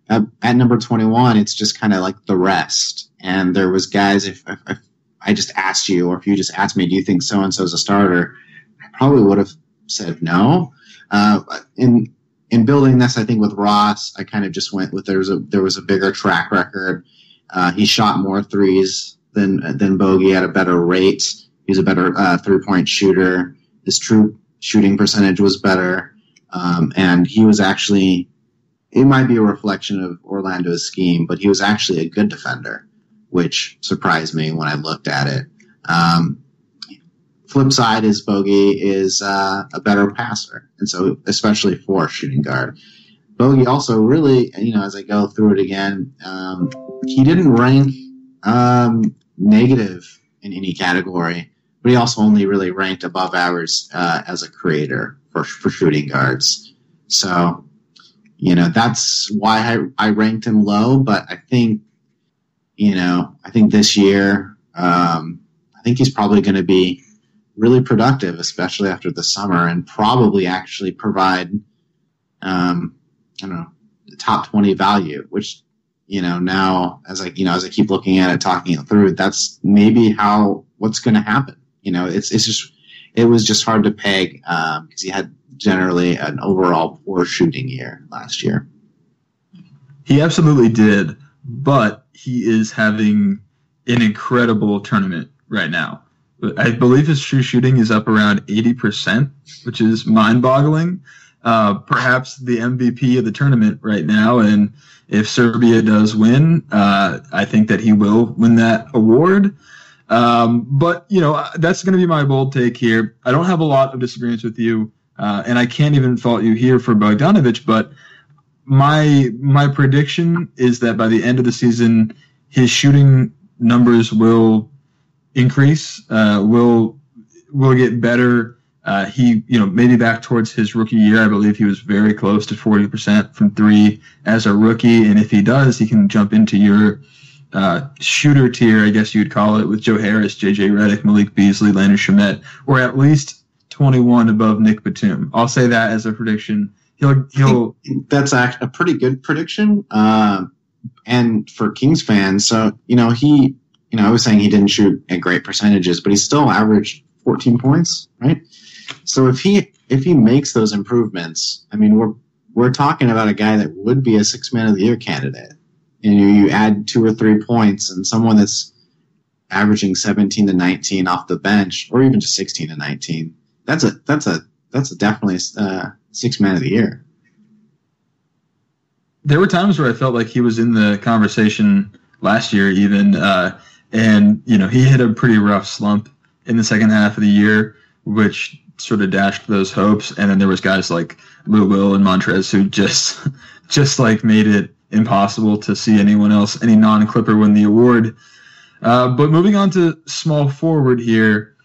at, at number 21, it's just kind of like the rest. And there was guys, if, if, I just asked you, or if you just asked me, do you think so and so is a starter? I probably would have said no. Uh, in in building this, I think with Ross, I kind of just went with there was a there was a bigger track record. Uh, he shot more threes than than Bogi at a better rate. He's a better uh, three point shooter. His true shooting percentage was better, um, and he was actually. It might be a reflection of Orlando's scheme, but he was actually a good defender which surprised me when I looked at it. Um, flip side is Bogi is uh, a better passer, and so especially for shooting guard. Bogi also really, you know, as I go through it again, um, he didn't rank um, negative in any category, but he also only really ranked above average uh, as a creator for for shooting guards. So, you know, that's why I, I ranked him low. But I think you know, I think this year, um, I think he's probably going to be really productive, especially after the summer, and probably actually provide, um, I don't know, top 20 value, which, you know, now as I, you know, as I keep looking at it, talking it through, that's maybe how, what's going to happen. You know, it's, it's just, it was just hard to peg, because um, he had generally an overall poor shooting year last year. He absolutely did, but he is having an incredible tournament right now. I believe his true shooting is up around 80%, which is mind boggling. Uh, perhaps the MVP of the tournament right now. And if Serbia does win, uh, I think that he will win that award. Um, but, you know, that's going to be my bold take here. I don't have a lot of disagreements with you, uh, and I can't even fault you here for Bogdanovic, but my my prediction is that by the end of the season, his shooting numbers will increase. Uh, will will get better. Uh, he, you know, maybe back towards his rookie year, I believe he was very close to 40% from three as a rookie. And if he does, he can jump into your uh, shooter tier, I guess you'd call it, with Joe Harris, JJ Redick, Malik Beasley, Landry Shamet, or at least 21 above Nick Batum. I'll say that as a prediction. He'll, he'll. That's a pretty good prediction. Uh, and for Kings fans, so, you know, he, you know, I was saying he didn't shoot at great percentages, but he still averaged 14 points, right? So if he if he makes those improvements, I mean, we're we're talking about a guy that would be a six man of the year candidate. And you, you add two or three points, and someone that's averaging 17 to 19 off the bench, or even just 16 to 19. That's a that's a that's a definitely uh, six man of the year. There were times where I felt like he was in the conversation last year, even, uh, and you know he hit a pretty rough slump in the second half of the year, which sort of dashed those hopes. And then there was guys like Lou Will and Montrezl who just just like made it impossible to see anyone else, any non-Clipper, win the award. Uh, but moving on to small forward here,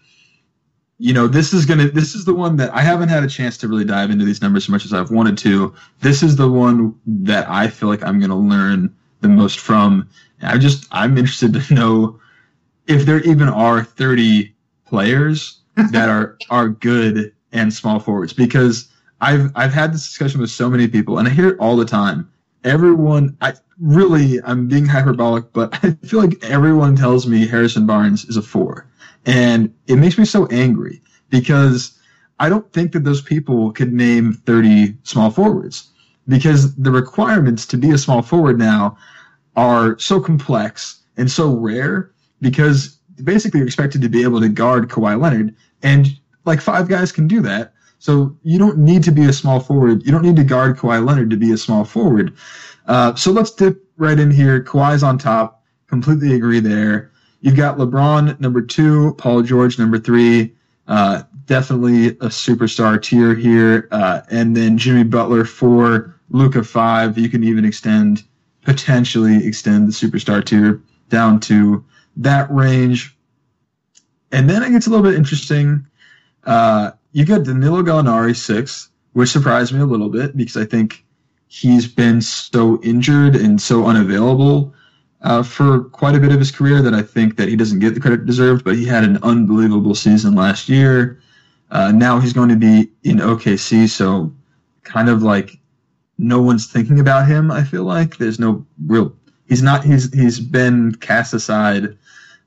you know, this is gonna this is the one that I haven't had a chance to really dive into these numbers as much as I've wanted to. This is the one that I feel like I'm gonna learn the most from. I just I'm interested to know if there even are 30 players that are are good and small forwards because I've I've had this discussion with so many people and I hear it all the time. Everyone, I really I'm being hyperbolic, but I feel like everyone tells me Harrison Barnes is a four, and it makes me so angry because I don't think that those people could name 30 small forwards because the requirements to be a small forward now are so complex and so rare because basically you're expected to be able to guard Kawhi Leonard, and like five guys can do that. So you don't need to be a small forward. You don't need to guard Kawhi Leonard to be a small forward. Uh, so let's dip right in here. Kawhi's on top. Completely agree there. You've got LeBron number two, Paul George number three. Uh, definitely a superstar tier here. Uh, and then Jimmy Butler four, Luka five. You can even extend, potentially extend the superstar tier down to that range. And then it gets a little bit interesting. Uh, you got Danilo Gallinari six, which surprised me a little bit because I think he's been so injured and so unavailable uh, for quite a bit of his career that I think that he doesn't get the credit deserved. But he had an unbelievable season last year. Uh, now he's going to be in OKC, so kind of like no one's thinking about him. I feel like there's no real. He's not. He's he's been cast aside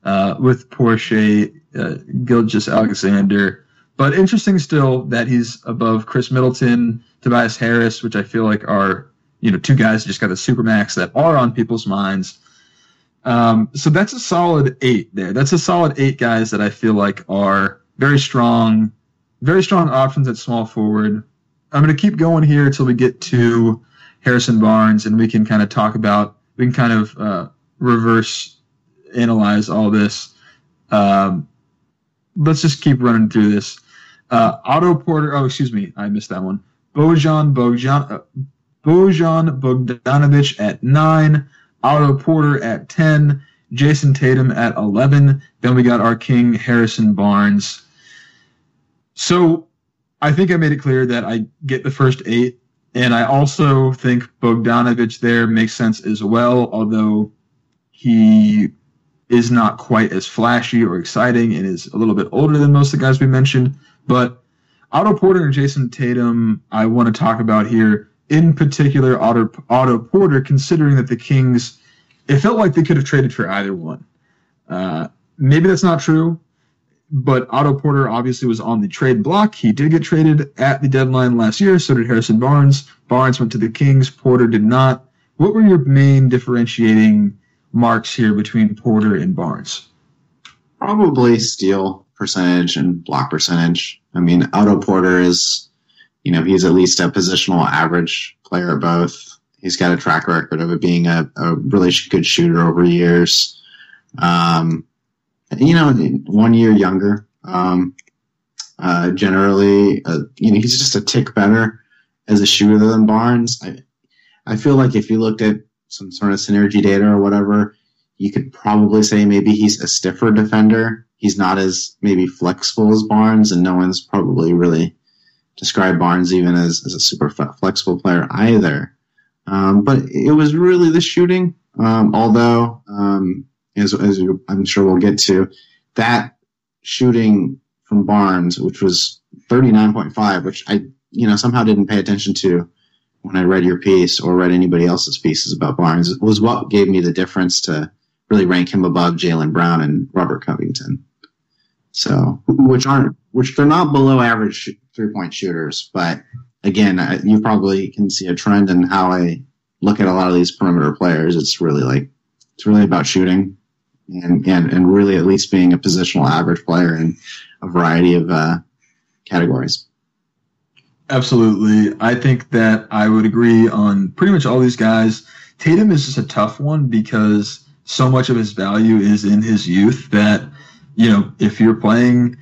uh, with Porsche, uh, Gilgeous-Alexander. But interesting still that he's above Khris Middleton, Tobias Harris, which I feel like are you know two guys just got the supermax that are on people's minds. Um, so that's a solid eight there. That's a solid eight guys that I feel like are very strong, very strong options at small forward. I'm going to keep going here until we get to Harrison Barnes, and we can kind of talk about we can kind of uh, reverse analyze all this. Um, let's just keep running through this. Uh, Otto Porter. Oh, excuse me, I missed that one. Bojan Bojan uh, Bojan Bogdanovic at nine. Otto Porter at ten. Jayson Tatum at eleven. Then we got our king Harrison Barnes. So I think I made it clear that I get the first eight, and I also think Bogdanovic there makes sense as well, although he is not quite as flashy or exciting and is a little bit older than most of the guys we mentioned. But Otto Porter and Jayson Tatum, I want to talk about here. In particular, Otto, Otto Porter, considering that the Kings, it felt like they could have traded for either one. Uh, maybe that's not true, but Otto Porter obviously was on the trade block. He did get traded at the deadline last year. So did Harrison Barnes. Barnes went to the Kings. Porter did not. What were your main differentiating marks here between Porter and Barnes? Probably steal percentage and block percentage. I mean, Otto Porter is, you know, he's at least a positional average player at both. He's got a track record of it being a, a really good shooter over years. Um, you know, one year younger. Um, uh, generally, uh, you know, he's just a tick better as a shooter than Barnes. I, I feel like if you looked at some sort of synergy data or whatever, you could probably say maybe he's a stiffer defender. He's not as maybe flexible as Barnes, and no one's probably really described Barnes even as, as a super flexible player either. Um, but it was really the shooting. Um, although, um, as, as you I'm sure we'll get to, that shooting from Barnes, which was 39.5, which I, you know, somehow didn't pay attention to when I read your piece or read anybody else's pieces about Barnes, was what gave me the difference to really rank him above Jaylen Brown and Robert Covington. So, which aren't, which they're not below average three point shooters, but again, you probably can see a trend in how I look at a lot of these perimeter players. It's really like, it's really about shooting and, and, and really at least being a positional average player in a variety of uh, categories. Absolutely. I think that I would agree on pretty much all these guys. Tatum is just a tough one because so much of his value is in his youth that, you know, if you're playing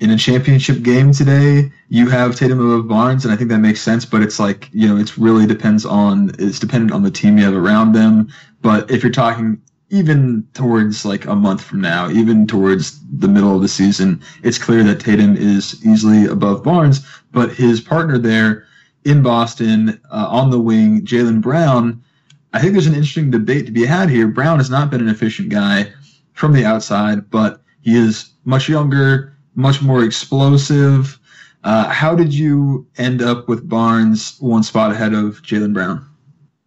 in a championship game today, you have Tatum above Barnes, and I think that makes sense. But it's like you know, it's really depends on it's dependent on the team you have around them. But if you're talking even towards like a month from now, even towards the middle of the season, it's clear that Tatum is easily above Barnes. But his partner there in Boston uh, on the wing, Jaylen Brown, I think there's an interesting debate to be had here. Brown has not been an efficient guy from the outside, but he is much younger, much more explosive. Uh, how did you end up with Barnes one spot ahead of Jaylen Brown?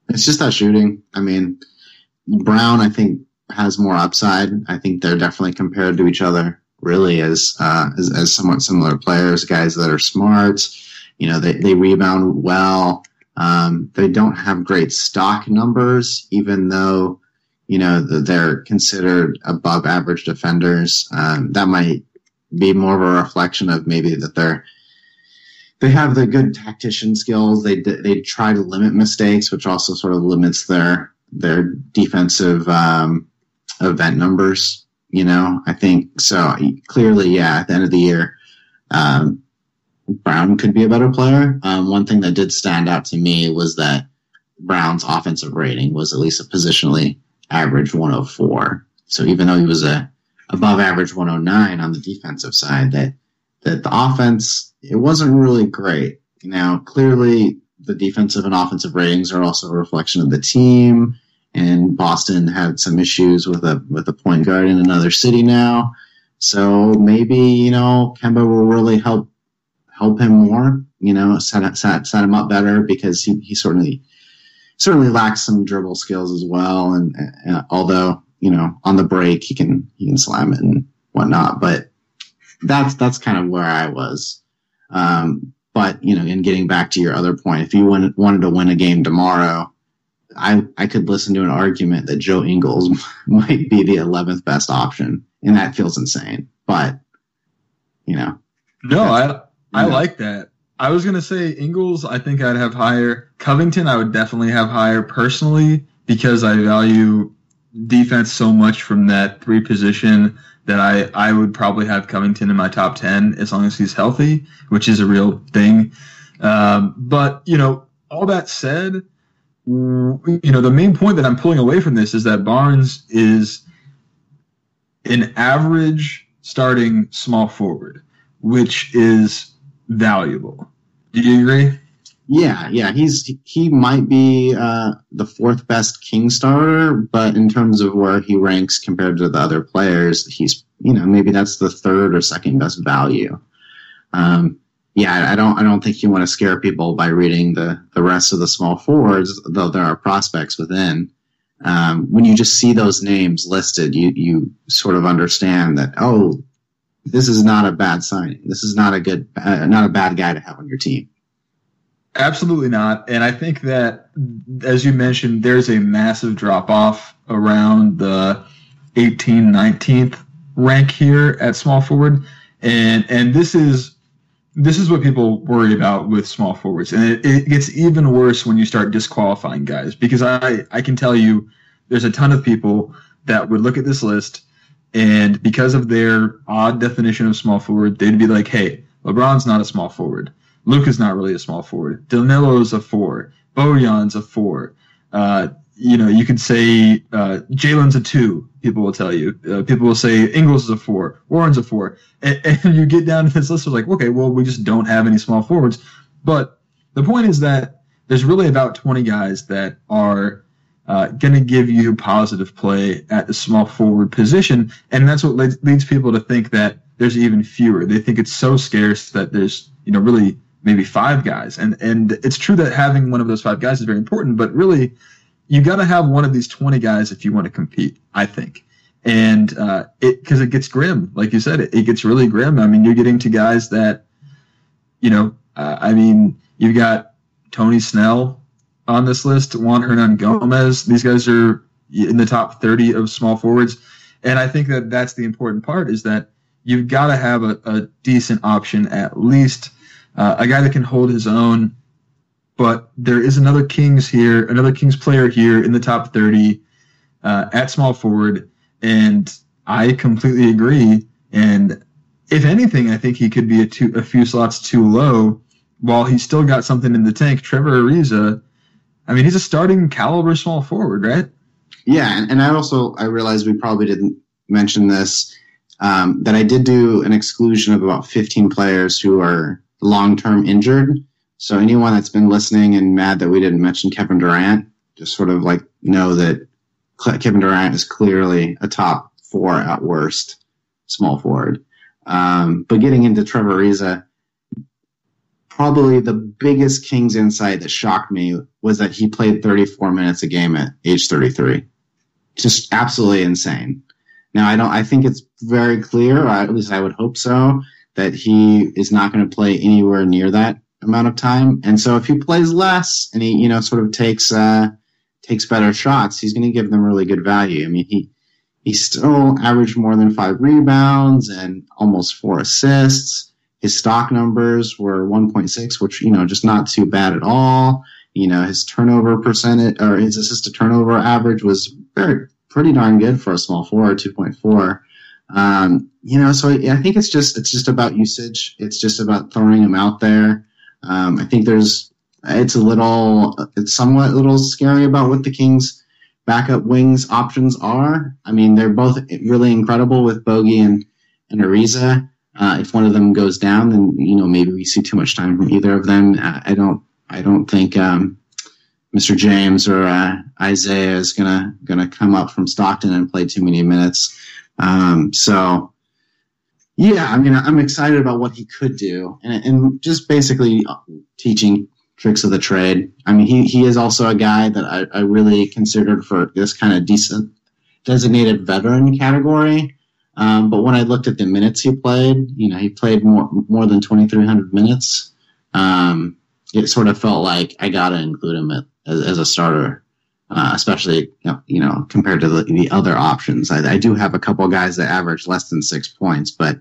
It's just that shooting. I mean, Brown, I think, has more upside. I think they're definitely compared to each other, really, as uh, as, as somewhat similar players, guys that are smart. You know, they, they rebound well. Um, they don't have great stock numbers, even though, you know, they're considered above average defenders. Um, that might be more of a reflection of maybe that they're they have the good tactician skills. They they try to limit mistakes, which also sort of limits their their defensive um, event numbers. You know, I think so. Clearly, yeah. At the end of the year, um, Brown could be a better player. Um, one thing that did stand out to me was that Brown's offensive rating was at least a positionally average 104. So even though he was a above average 109 on the defensive side, that that the offense it wasn't really great. Now, clearly, the defensive and offensive ratings are also a reflection of the team and Boston had some issues with a with a point guard in another city now. So maybe you know Kemba will really help help him more. You know, set set set him up better because he he certainly certainly lacks some dribble skills as well. And, and although you know on the break he can he can slam it and whatnot, but that's that's kind of where I was. Um, but you know, in getting back to your other point, if you wanted, wanted to win a game tomorrow, I, I could listen to an argument that Joe Ingles might be the 11th best option, and that feels insane. But, you know. No, I, I like that. I was going to say Ingles, I think I'd have higher. Covington, I would definitely have higher personally because I value defense so much from that three position that I, I would probably have Covington in my top 10 as long as he's healthy, which is a real thing. Um, but, you know, all that said, you know, the main point that I'm pulling away from this is that Barnes is an average starting small forward, which is valuable. Do you agree? Yeah, yeah, he's he might be uh, the fourth best king starter, but in terms of where he ranks compared to the other players, he's you know maybe that's the third or second best value. Um, yeah, I don't I don't think you want to scare people by reading the the rest of the small forwards, though there are prospects within. Um, when you just see those names listed, you you sort of understand that oh, this is not a bad signing. This is not a good uh, not a bad guy to have on your team. Absolutely not. And I think that, as you mentioned, there's a massive drop off around the 18, 19th rank here at small forward. And, and this is this is what people worry about with small forwards, and it, it, gets even worse when you start disqualifying guys. Because I I can tell you, there's a ton of people that would look at this list, and because of their odd definition of small forward, they'd be like, "Hey, LeBron's not a small forward. Luka's not really a small forward. Danilo's a four. Bojan's a four. Uh, you know, you could say uh, Jaylen's a two. People will tell you. Uh, people will say Ingles is a four. Warren's a four. And, and you get down to this list, it's like, okay, well, we just don't have any small forwards. But the point is that there's really about 20 guys that are uh, going to give you positive play at the small forward position, and that's what leads people to think that there's even fewer. They think it's so scarce that there's you know really maybe five guys, and and it's true that having one of those five guys is very important, but really you got to have one of these 20 guys if you want to compete. I think. And uh, it because it gets grim, like you said, it, it gets really grim. I mean, you're getting to guys that, you know, uh, I mean, you've got Tony Snell on this list, Juan Hernangomez. These guys are in the top 30 of small forwards. And I think that that's the important part is that you've got to have a, a, decent option at least, uh, a guy that can hold his own. But there is another Kings here, another Kings player here in the top 30 uh, at small forward. And I completely agree. And if anything, I think he could be a, two, a few slots too low while he's still got something in the tank. Trevor Ariza I mean, he's a starting caliber small forward, right? Yeah, and, and I also I realized we probably didn't mention this um, that I did do an exclusion of about 15 players who are long term injured. So anyone that's been listening and mad that we didn't mention Kevin Durant, just sort of like know that Kevin Durant is clearly a top four at worst small forward. Um, but getting into Trevor Ariza, probably the biggest Kings insight that shocked me was that he played 34 minutes a game at age 33. Just absolutely insane. Now I don't, I think it's very clear, at least I would hope so, that he is not going to play anywhere near that amount of time. And so if he plays less and he, you know, sort of takes, uh, takes better shots, he's going to give them really good value. I mean, he, he still averaged more than five rebounds and almost four assists his stock numbers were 1.6, which, you know, just not too bad at all. You know, his turnover percentage or his assist to turnover average was very, pretty darn good for a small forward, 2.4. Um, you know, so I think it's just, it's just about usage. It's just about throwing them out there. Um, I think there's, it's a little, it's somewhat a little scary about what the Kings backup wings options are. I mean, they're both really incredible with Bogi and, and Ariza. Uh, if one of them goes down, then you know maybe we see too much time from either of them. I, I don't. I don't think um, Mr. James or uh, Isaiah is gonna gonna come up from Stockton and play too many minutes. Um, so yeah, I mean, I'm excited about what he could do, and, and just basically teaching tricks of the trade. I mean, he, he is also a guy that I, I really considered for this kind of decent designated veteran category. Um, but when I looked at the minutes he played, you know, he played more more than 2,300 minutes. Um, it sort of felt like I got to include him as, as, a starter, uh, especially you know compared to the, the other options. I, I, do have a couple guys that average less than six points, but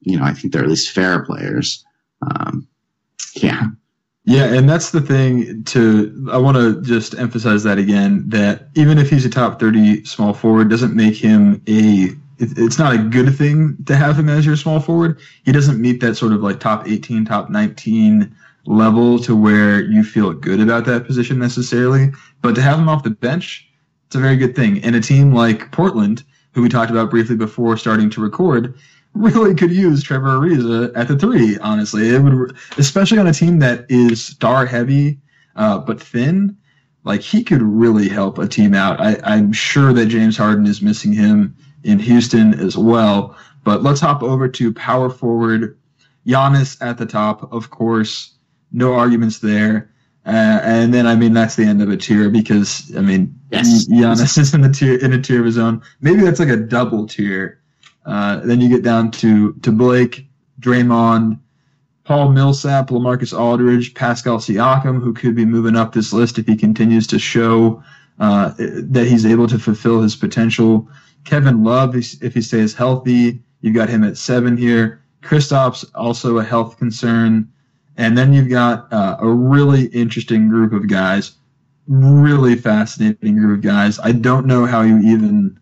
you know I think they're at least fair players. Um, yeah. Yeah, and that's the thing to I want to just emphasize that again that even if he's a top 30 small forward doesn't make him a it's not a good thing to have him as your small forward. He doesn't meet that sort of like top 18, top 19 level to where you feel good about that position necessarily. But to have him off the bench, it's a very good thing. And a team like Portland, who we talked about briefly before starting to record, really could use Trevor Ariza at the three. Honestly, it would, especially on a team that is star heavy uh, but thin. Like he could really help a team out. I, I'm sure that James Harden is missing him in Houston as well. But let's hop over to power forward. Giannis at the top, of course, no arguments there. Uh, and then, I mean, that's the end of a tier because, I mean, yes. Giannis is in the tier in a tier of his own. Maybe that's like a double tier. Uh, then you get down to to Blake, Draymond, Paul Millsap, LaMarcus Aldridge, Pascal Siakam, who could be moving up this list if he continues to show uh, that he's able to fulfill his potential. Kevin Love, if he stays healthy, you've got him at seven here. Kristaps also a health concern, and then you've got uh, a really interesting group of guys, really fascinating group of guys. I don't know how you even,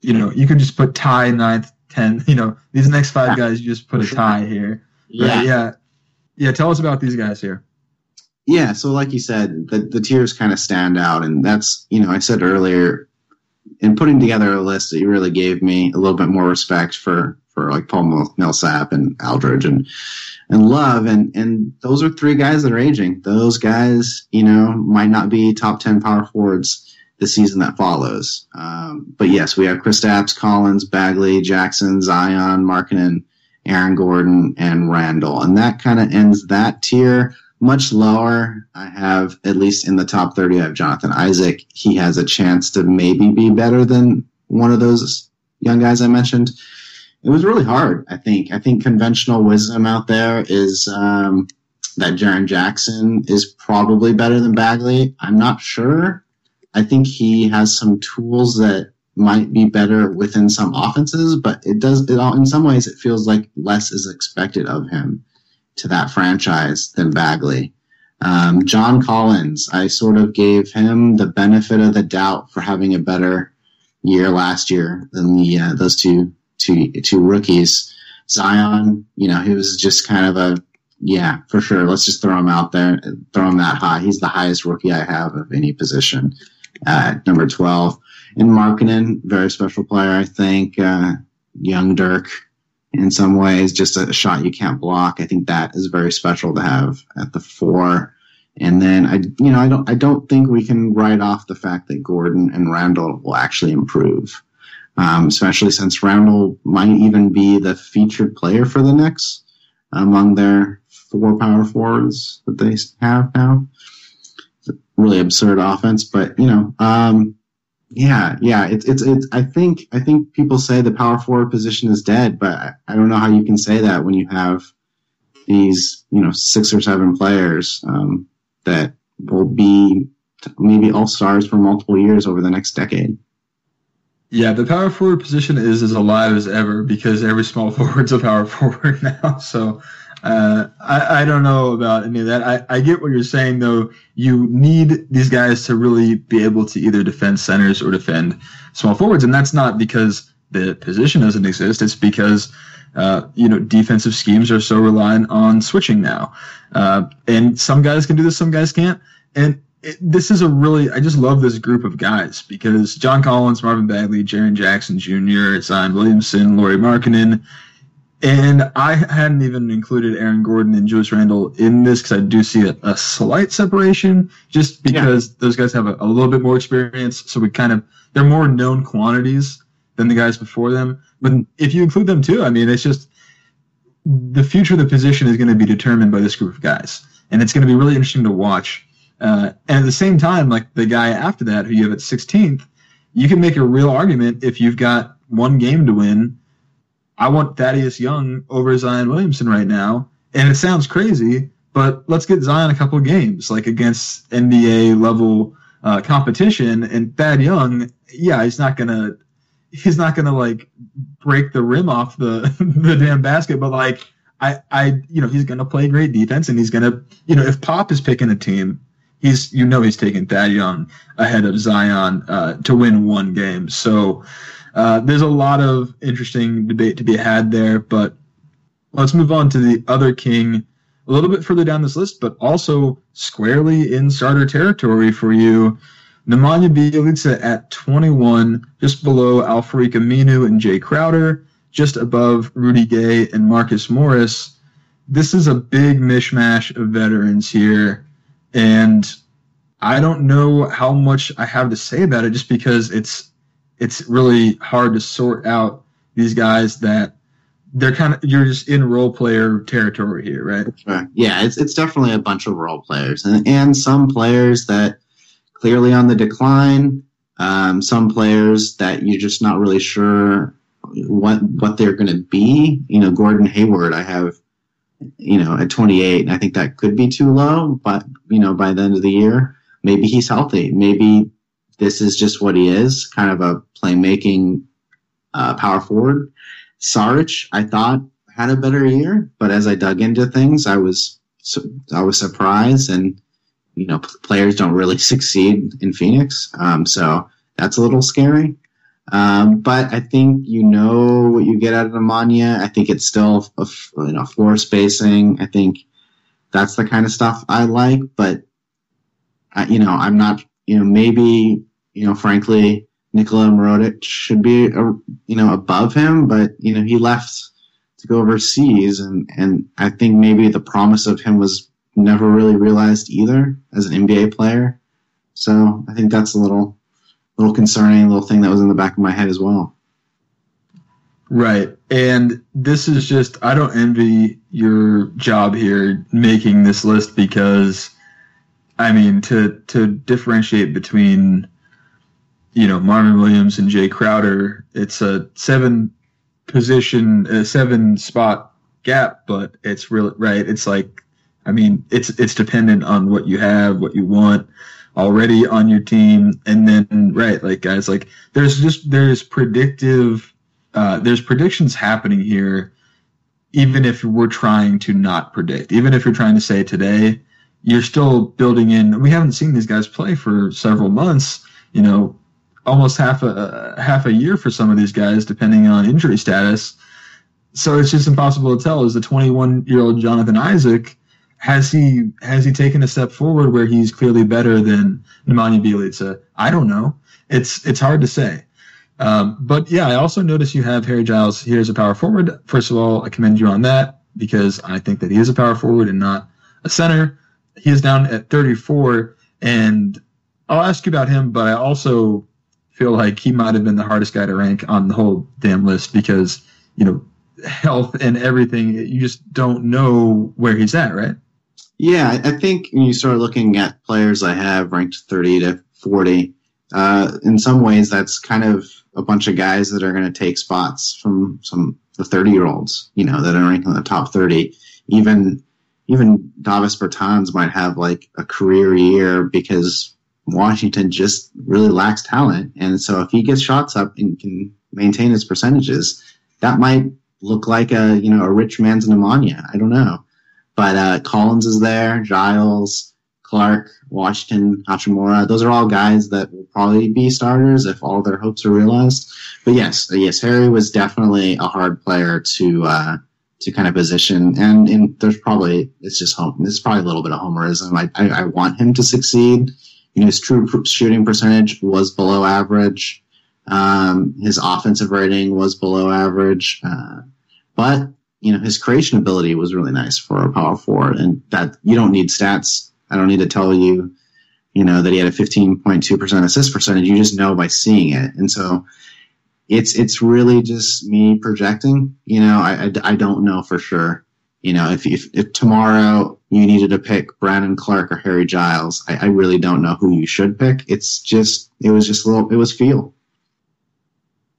you know, you could just put tie ninth, ten. You know, these next five guys, you just put a tie here. Yeah, right? yeah, yeah. Tell us about these guys here. Yeah, so like you said, the, the tiers kind of stand out, and that's you know I said earlier in putting together a list it really gave me a little bit more respect for for like Paul Millsap and Aldridge and and Love, and and those are three guys that are aging. Those guys, you know, might not be top ten power forwards the season that follows. Um, but yes, we have Kristaps, Collins, Bagley, Jackson, Zion, Markkanen, Aaron Gordon, and Randle, and that kind of ends that tier much lower. I have at least in the top 30, I have Jonathan Isaac. He has a chance to maybe be better than one of those young guys I mentioned. It was really hard, I think. I think conventional wisdom out there is um, that Jaren Jackson is probably better than Bagley. I'm not sure. I think he has some tools that might be better within some offenses, but it does it all in some ways it feels like less is expected of him to that franchise than Bagley. Um, John Collins, I sort of gave him the benefit of the doubt for having a better year last year than the uh, those two two two rookies. Zion, you know, he was just kind of a yeah, for sure. Let's just throw him out there, throw him that high. He's the highest rookie I have of any position at number twelve. And Markkanen, very special player, I think. Uh, young Dirk, in some ways, just a shot you can't block. I think that is very special to have at the four. And then I, you know, I don't, I don't think we can write off the fact that Gordon and Randle will actually improve, um, especially since Randle might even be the featured player for the Knicks among their four power forwards that they have now. Really absurd offense, but you know, um, yeah, yeah. It's it's it's. I think I think people say the power forward position is dead, but I don't know how you can say that when you have these you know six or seven players um, that will be maybe all stars for multiple years over the next decade. Yeah, the power forward position is as alive as ever because every small forward's a power forward now. So uh, I, I don't know about any of that. I, I get what you're saying, though. You need these guys to really be able to either defend centers or defend small forwards, and that's not because the position doesn't exist. It's because uh, you know defensive schemes are so reliant on switching now, uh, and some guys can do this, some guys can't. And it, this is a really I just love this group of guys because John Collins, Marvin Bagley, Jaren Jackson Jr., Zion Williamson, Lauri Markkanen and I hadn't even included Aaron Gordon and Julius Randle in this because I do see a, a, slight separation just because yeah. those guys have a, a, little bit more experience. So we kind of, they're more known quantities than the guys before them. But if you include them too, I mean, it's just the future of the position is going to be determined by this group of guys. And it's going to be really interesting to watch. Uh, and at the same time, like the guy after that, who you have at 16th, you can make a real argument if you've got one game to win I want Thaddeus Young over Zion Williamson right now. And it sounds crazy, but let's get Zion a couple games, like against NBA level uh, competition. And Thad Young, yeah, he's not gonna, he's not gonna like break the rim off the the damn basket, but like I, I, you know, he's gonna play great defense, and he's gonna, you know, if Pop is picking a team, he's, you know, he's taking Thad Young ahead of Zion uh, to win one game. So uh, there's a lot of interesting debate to be had there, but let's move on to the other king a little bit further down this list, but also squarely in starter territory for you. Nemanja Bjelica at 21, just below Al-Farouq Aminu and Jae Crowder, just above Rudy Gay and Marcus Morris. This is a big mishmash of veterans here, and I don't know how much I have to say about it just because it's it's really hard to sort out these guys that they're kind of you're just in role player territory here, right? Sure. Yeah, it's it's definitely a bunch of role players and and some players that clearly on the decline. Um, some players that you're just not really sure what what they're going to be. You know, Gordon Hayward, I have, you know, at 28, and I think that could be too low. But you know, by the end of the year, maybe he's healthy. Maybe this is just what he is, kind of a playmaking uh, power forward. Saric, I thought had a better year, but as I dug into things, I was I was surprised, and you know, players don't really succeed in Phoenix, um, so that's a little scary. Um, but I think you know what you get out of Nemanja. I think it's still a, you know floor spacing. I think that's the kind of stuff I like. But uh, you know, I'm not. You know, maybe you know, frankly, Nikola Mirotic should be uh, you know above him, but you know, he left to go overseas, and and I think maybe the promise of him was never really realized either as an NBA player. So I think that's a little little concerning little thing that was in the back of my head as well. Right. And this is just, I don't envy your job here making this list because, I mean, to, to differentiate between, you know, Marvin Williams and Jae Crowder, it's a seven position, a seven spot gap, but it's really, right. It's like, I mean, it's, it's dependent on what you have, what you want already on your team. And then, right, like guys, like there's just, there's predictive, uh, there's predictions happening here, even if we're trying to not predict, even if you're trying to say today, you're still building in. We haven't seen these guys play for several months. You know, almost half a half a year for some of these guys, depending on injury status. So it's just impossible to tell. Is the 21 year old Jonathan Isaac has he has he taken a step forward where he's clearly better than Nemanja Bjelica? I don't know. It's it's hard to say. Um, but yeah, I also notice you have Harry Giles here as a power forward. First of all, I commend you on that because I think that he is a power forward and not a center. He is down at 34, and I'll ask you about him, but I also feel like he might have been the hardest guy to rank on the whole damn list because, you know, health and everything, you just don't know where he's at, right? Yeah, I think when you start looking at players I have ranked 30 to 40, uh, in some ways that's kind of a bunch of guys that are going to take spots from some the 30 year olds, you know, that are ranked in the top 30. Even even Davis Bertans might have like a career year because Washington just really lacks talent. And so if he gets shots up and can maintain his percentages, that might look like a, you know, a rich man's Nemanja. I don't know. But uh, Collins is there, Giles, Clarke, Washington, Hachimura. Those are all guys that will probably be starters if all their hopes are realized. But yes, yes, Harry was definitely a hard player to uh, to kind of position, and, and there's probably it's just home. It's probably a little bit of homerism. I, I, I want him to succeed. You know, his true shooting percentage was below average. Um, his offensive rating was below average, uh, but you know, his creation ability was really nice for a power forward and that you don't need stats. I don't need to tell you, you know, that he had a 15.2% assist percentage. You just know by seeing it. And so it's, it's really just me projecting, you know, I, I, I don't know for sure. You know, if, if, if tomorrow you needed to pick Brandon Clarke or Harry Giles, I, I really don't know who you should pick. It's just, it was just a little, it was feel.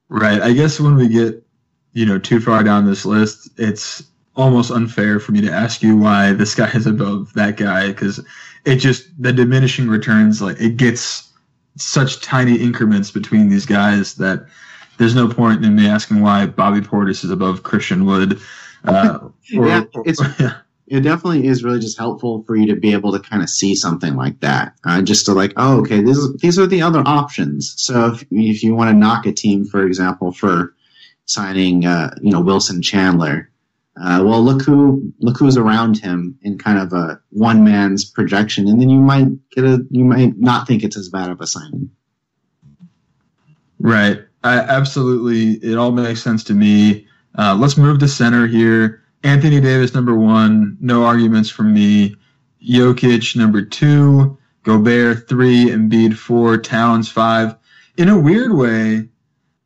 Right. I guess when we get you know, too far down this list, it's almost unfair for me to ask you why this guy is above that guy because it just the diminishing returns like it gets such tiny increments between these guys that there's no point in me asking why Bobby Portis is above Christian Wood. Uh, or, yeah, it's yeah. it definitely is really just helpful for you to be able to kind of see something like that. Uh, just to like, oh, okay, this is, these are the other options. So if if you want to knock a team, for example, for signing, uh, you know, Wilson Chandler. Uh, well, look who look who's around him in kind of a one man's projection, and then you might get a you might not think it's as bad of a signing. Right. I, absolutely. It all makes sense to me. Uh, let's move to center here. Anthony Davis, number one. No arguments from me. Jokic, number two. Gobert, three. Embiid, four. Towns, five. In a weird way,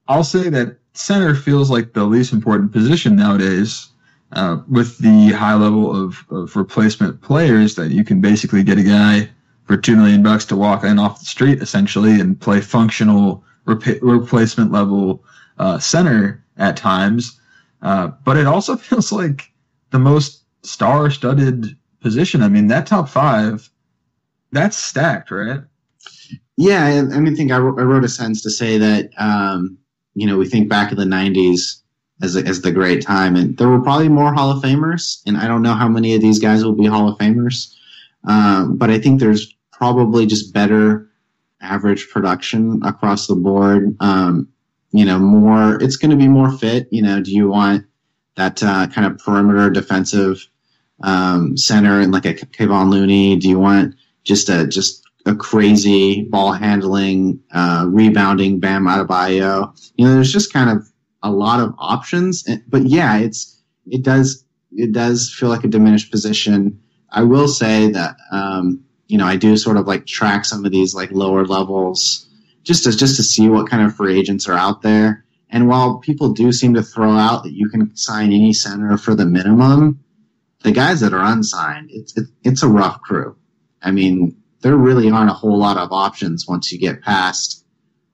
I'll say that center feels like the least important position nowadays. Uh, with the high level of, of replacement players that you can basically get a guy for two million bucks to walk in off the street essentially and play functional rep- replacement level uh, center at times. Uh, but it also feels like the most star-studded position. I mean, that top five, that's stacked, right? Yeah, I, I mean, think I, wrote, I wrote a sense to say that um, you know, we think back in the 90s as, as the great time, and there were probably more Hall of Famers, and I don't know how many of these guys will be Hall of Famers, um, but I think there's probably just better average production across the board. Um, you know, more, it's going to be more fit. You know, do you want that uh, kind of perimeter defensive um, center and like a Kevon Looney? Do you want just a just a crazy ball handling, uh, rebounding Bam Adebayo? You know, there's just kind of a lot of options. But yeah, it's it does it does feel like a diminished position. I will say that um, you know I do sort of like track some of these like lower levels just to just to see what kind of free agents are out there. And while people do seem to throw out that you can sign any center for the minimum, the guys that are unsigned, it's it, it's a rough crew. I mean, there really aren't a whole lot of options once you get past.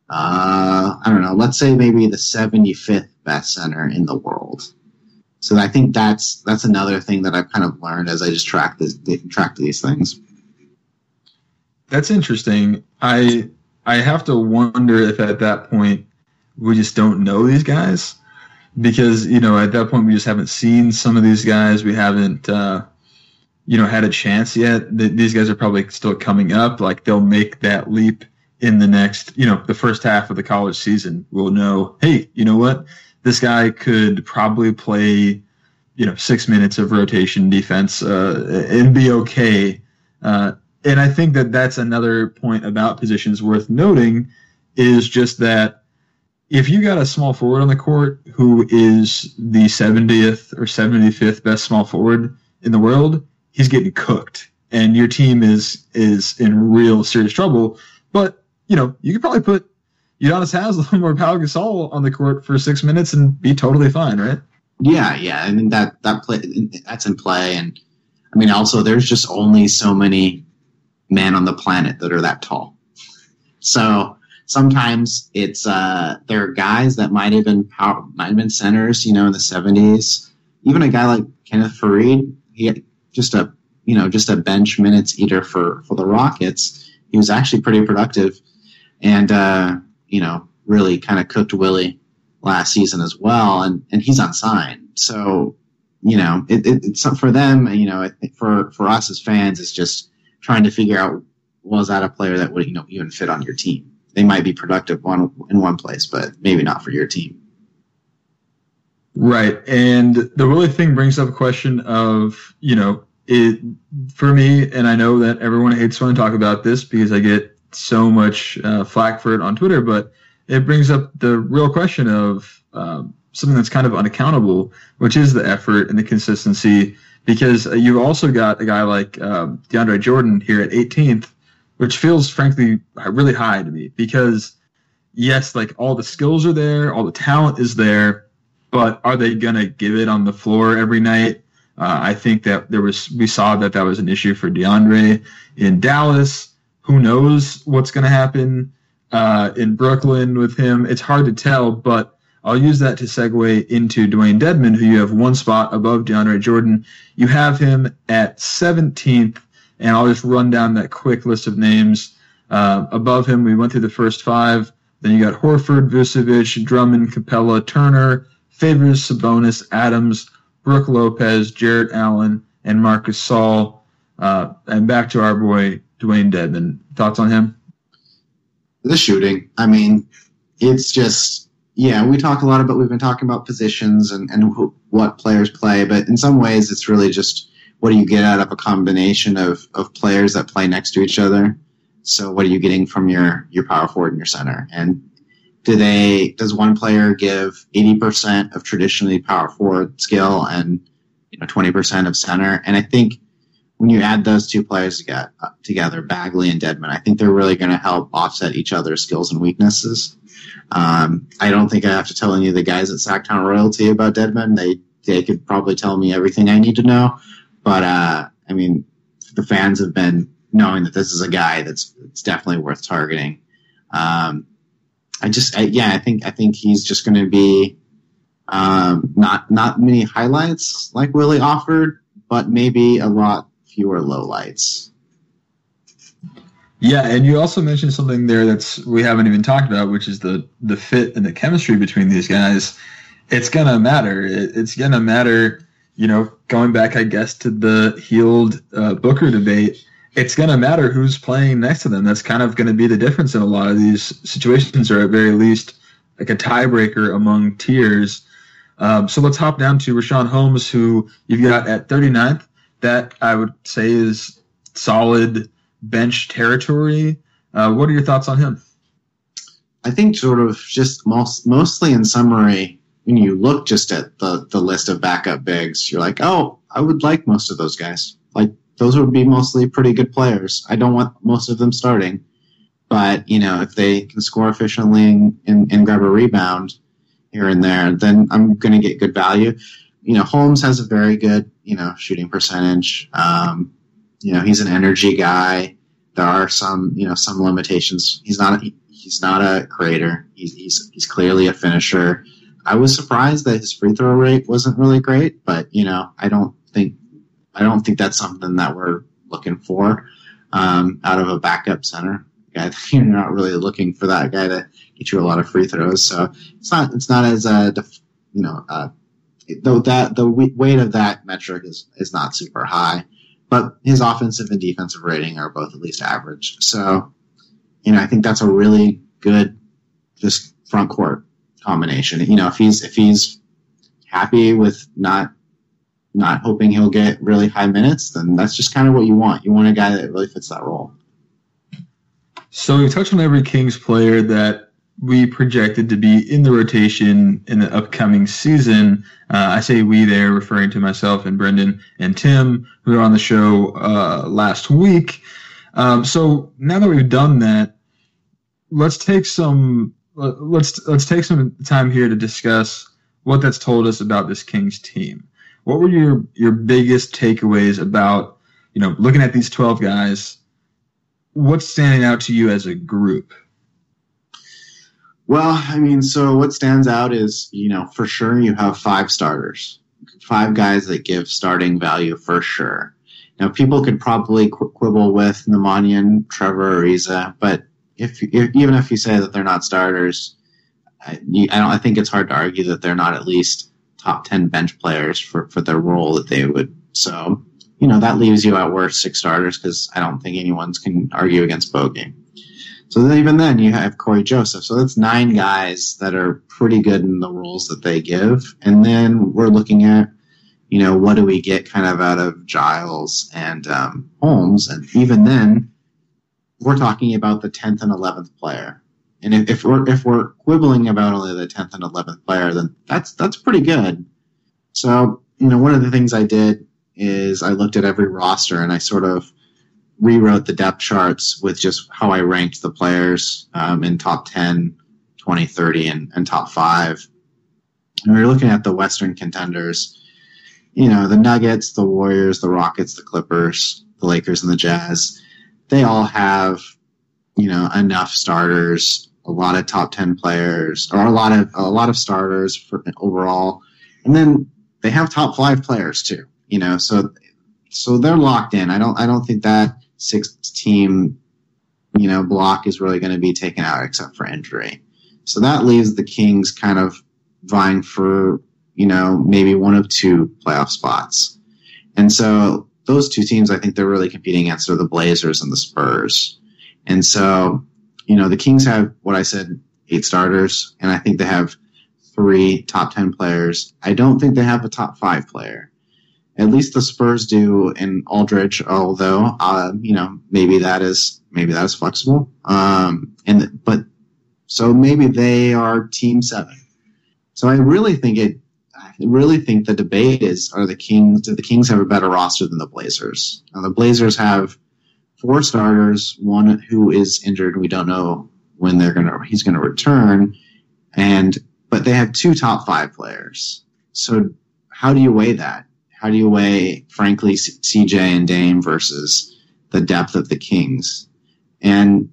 Uh, I don't know. Let's say maybe the 75th best center in the world. So I think that's that's another thing that I've kind of learned as I just track this track these things. That's interesting. I I have to wonder if at that point we just don't know these guys because you know at that point we just haven't seen some of these guys. We haven't uh, you know had a chance yet. These guys are probably still coming up. Like they'll make that leap in the next you know the first half of the college season. We'll know. Hey, you know what? This guy could probably play you know six minutes of rotation defense uh, and be okay. Uh, and I think that that's another point about positions worth noting is just that if you got a small forward on the court who is the 70th or 75th best small forward in the world, he's getting cooked, and your team is is in real serious trouble. But you know, you could probably put Udonis Haslem or Pau Gasol on the court for six minutes and be totally fine, right? Yeah, yeah. I mean that that play that's in play, and I mean also there's just only so many men on the planet that are that tall. So sometimes it's uh, there are guys that might have been power, might have been centers, you know, in the seventies. Even a guy like Kenneth Faried, he just a you know just a bench minutes eater for for the Rockets. He was actually pretty productive, and uh, you know really kind of cooked Willie last season as well, and and he's unsigned. So you know it, it, it's for them. You know, for for us as fans, it's just trying to figure out was that a player that would you know even fit on your team. They might be productive one in one place, but maybe not for your team. Right, and the really thing brings up a question of you know it for me, and I know that everyone hates when I talk about this because I get so much uh, flack for it on Twitter, but it brings up the real question of um, something that's kind of unaccountable, which is the effort and the consistency. Because you've also got a guy like um, DeAndre Jordan here at 18th, which feels frankly really high to me because yes, like all the skills are there, all the talent is there, but are they gonna give it on the floor every night? Uh, I think that there was we saw that that was an issue for DeAndre in Dallas. Who knows what's gonna happen uh, in Brooklyn with him? It's hard to tell, but I'll use that to segue into Dewayne Dedmon, who you have one spot above DeAndre Jordan. You have him at 17th, and I'll just run down that quick list of names. Uh, above him, we went through the first five. Then you got Horford, Vucevic, Drummond, Capela, Turner, Favors, Sabonis, Adams, Brook Lopez, Jarrett Allen, and Marcus Gasol. Uh, and back to our boy Dewayne Dedmon. Thoughts on him? The shooting. I mean, it's just yeah, we talk a lot about we've been talking about positions and and what players play, but in some ways it's really just what do you get out of a combination of of players that play next to each other. So what are you getting from your your power forward and your center? And do they does one player give 80% of traditionally power forward skill and you know 20% of center? And I think when you add those two players together, Bagley and Dedmon I think they're really going to help offset each other's skills and weaknesses. Um, I don't think I have to tell any of the guys at Sactown Royalty about Dedmon They they could probably tell me everything I need to know. But uh, I mean, the fans have been knowing that this is a guy that's it's definitely worth targeting. Um, I just I, yeah, I think I think he's just going to be um, not not many highlights like Willie offered, but maybe a lot fewer lowlights. Yeah, and you also mentioned something there that's we haven't even talked about, which is the the fit and the chemistry between these guys. It's gonna matter. It, it's gonna matter. You know, going back, I guess, to the Hield uh, Booker debate, it's gonna matter who's playing next to them. That's kind of gonna be the difference in a lot of these situations, or at very least, like a tiebreaker among tiers. Um, so let's hop down to Richaun Holmes, who you've got at 39th. that I would say is solid bench territory. Uh, what are your thoughts on him? I think sort of just most, mostly in summary, when you look just at the, the list of backup bigs, you're like, oh, I would like most of those guys. Those would be mostly pretty good players. I don't want most of them starting, but you know, if they can score efficiently and, and, and grab a rebound here and there, then I'm going to get good value. You know, Holmes has a very good, you know, shooting percentage. Um, you know, he's an energy guy. There are some, you know, some limitations. He's not, he's not a creator. He's, he's, he's clearly a finisher. I was surprised that his free throw rate wasn't really great, but you know, I don't think, I don't think that's something that we're looking for, um, out of a backup center guy. You're not really looking for that guy to get you a lot of free throws. So it's not, it's not as, uh, def, you know, uh, though that the weight of that metric is, is not super high but his offensive and defensive rating are both at least average. So, you know, I think that's a really good just front court combination. You know, if he's if he's happy with not not hoping he'll get really high minutes, then that's just kind of what you want. You want a guy that really fits that role. So we've touched on every Kings player that we projected to be in the rotation in the upcoming season. Uh, I say we there, referring to myself and Brendan and Tim, who were on the show uh, last week. Um, so now that we've done that, let's take some let's let's take some time here to discuss what that's told us about this Kings team. What were your your biggest takeaways about you know looking at these twelve guys? What's standing out to you as a group? Well, I mean, so what stands out is, you know, for sure you have five starters, five guys that give starting value for sure. Now, people could probably quibble with Nemanja, Trevor, Ariza, but if, if, even if you say that they're not starters, I, I don't. I think it's hard to argue that they're not at least top ten bench players for for their role that they would. So, you know, that leaves you at worst six starters because I don't think anyone's can argue against Bogi. So then even then you have Cory Joseph. So that's nine guys that are pretty good in the roles that they give. And then we're looking at, you know, what do we get kind of out of Giles and um, Holmes? And even then, we're talking about the 10th and 11th player. And if, if we're if we're quibbling about only the 10th and 11th player, then that's that's pretty good. So you know, one of the things I did is I looked at every roster and I sort of rewrote the depth charts with just how I ranked the players um, in top 10, 20, 30, and, and top five. And we were looking at the Western contenders, you know, the Nuggets, the Warriors, the Rockets, the Clippers, the Lakers, and the Jazz. They all have, you know, enough starters, a lot of top 10 players, or a lot of, a lot of starters for overall. And then they have top five players too, you know, so so they're locked in. I don't I don't think that six team, you know, block is really going to be taken out except for injury. So that leaves the Kings kind of vying for, you know, maybe one of two playoff spots. And so those two teams, I think they're really competing against are the Blazers and the Spurs. And so, you know, the Kings have what I said, eight starters, and I think they have three top 10 players. I don't think they have a top five player. At least the Spurs do in Aldridge, although uh, you know maybe that is maybe that is flexible. Um, and but so maybe they are Team Seven. So I really think it. I really think the debate is: Are the Kings? Do the Kings have a better roster than the Blazers? Now the Blazers have four starters, one who is injured. We don't know when they're gonna he's gonna return, and but they have two top five players. So how do you weigh that? how do you weigh, frankly, CJ and Dame versus the depth of the Kings? And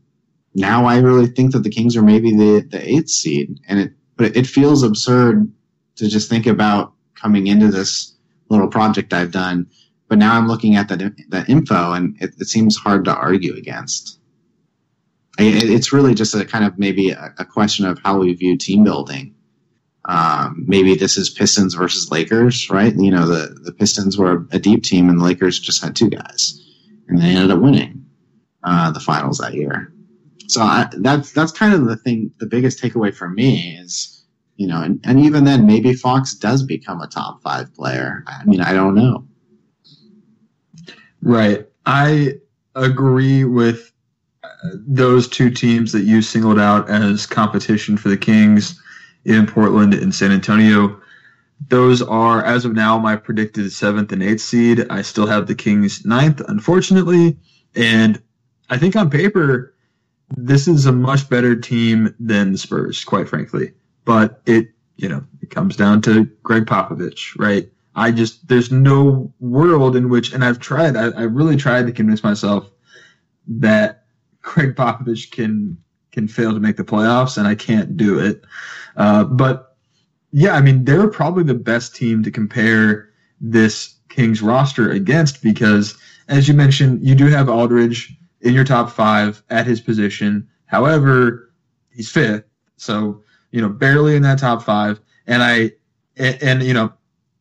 now I really think that the Kings are maybe the, the eighth seed. And it, but it feels absurd to just think about coming into this little project I've done. But now I'm looking at that, that info and it, it seems hard to argue against. It, it's really just a kind of maybe a, a question of how we view team building um, maybe this is Pistons versus Lakers, right? You know, the, the Pistons were a deep team and the Lakers just had two guys and they ended up winning, uh, the finals that year. So I, that's, that's kind of the thing, the biggest takeaway for me is, you know, and, and even then maybe Fox does become a top five player. I mean, I don't know. Right. I agree with uh, those two teams that you singled out as competition for the Kings in Portland and San Antonio. Those are, as of now, my predicted seventh and eighth seed. I still have the Kings ninth, unfortunately. And I think on paper, this is a much better team than the Spurs, quite frankly. But it, you know, it comes down to Gregg Popovich, right? I just there's no world in which, and I've tried, I, I really tried to convince myself that Gregg Popovich can can fail to make the playoffs, and I can't do it. Uh, but yeah, I mean they're probably the best team to compare this Kings roster against because, as you mentioned, you do have Aldridge in your top five at his position. However, he's fifth, so you know barely in that top five. And I and, and you know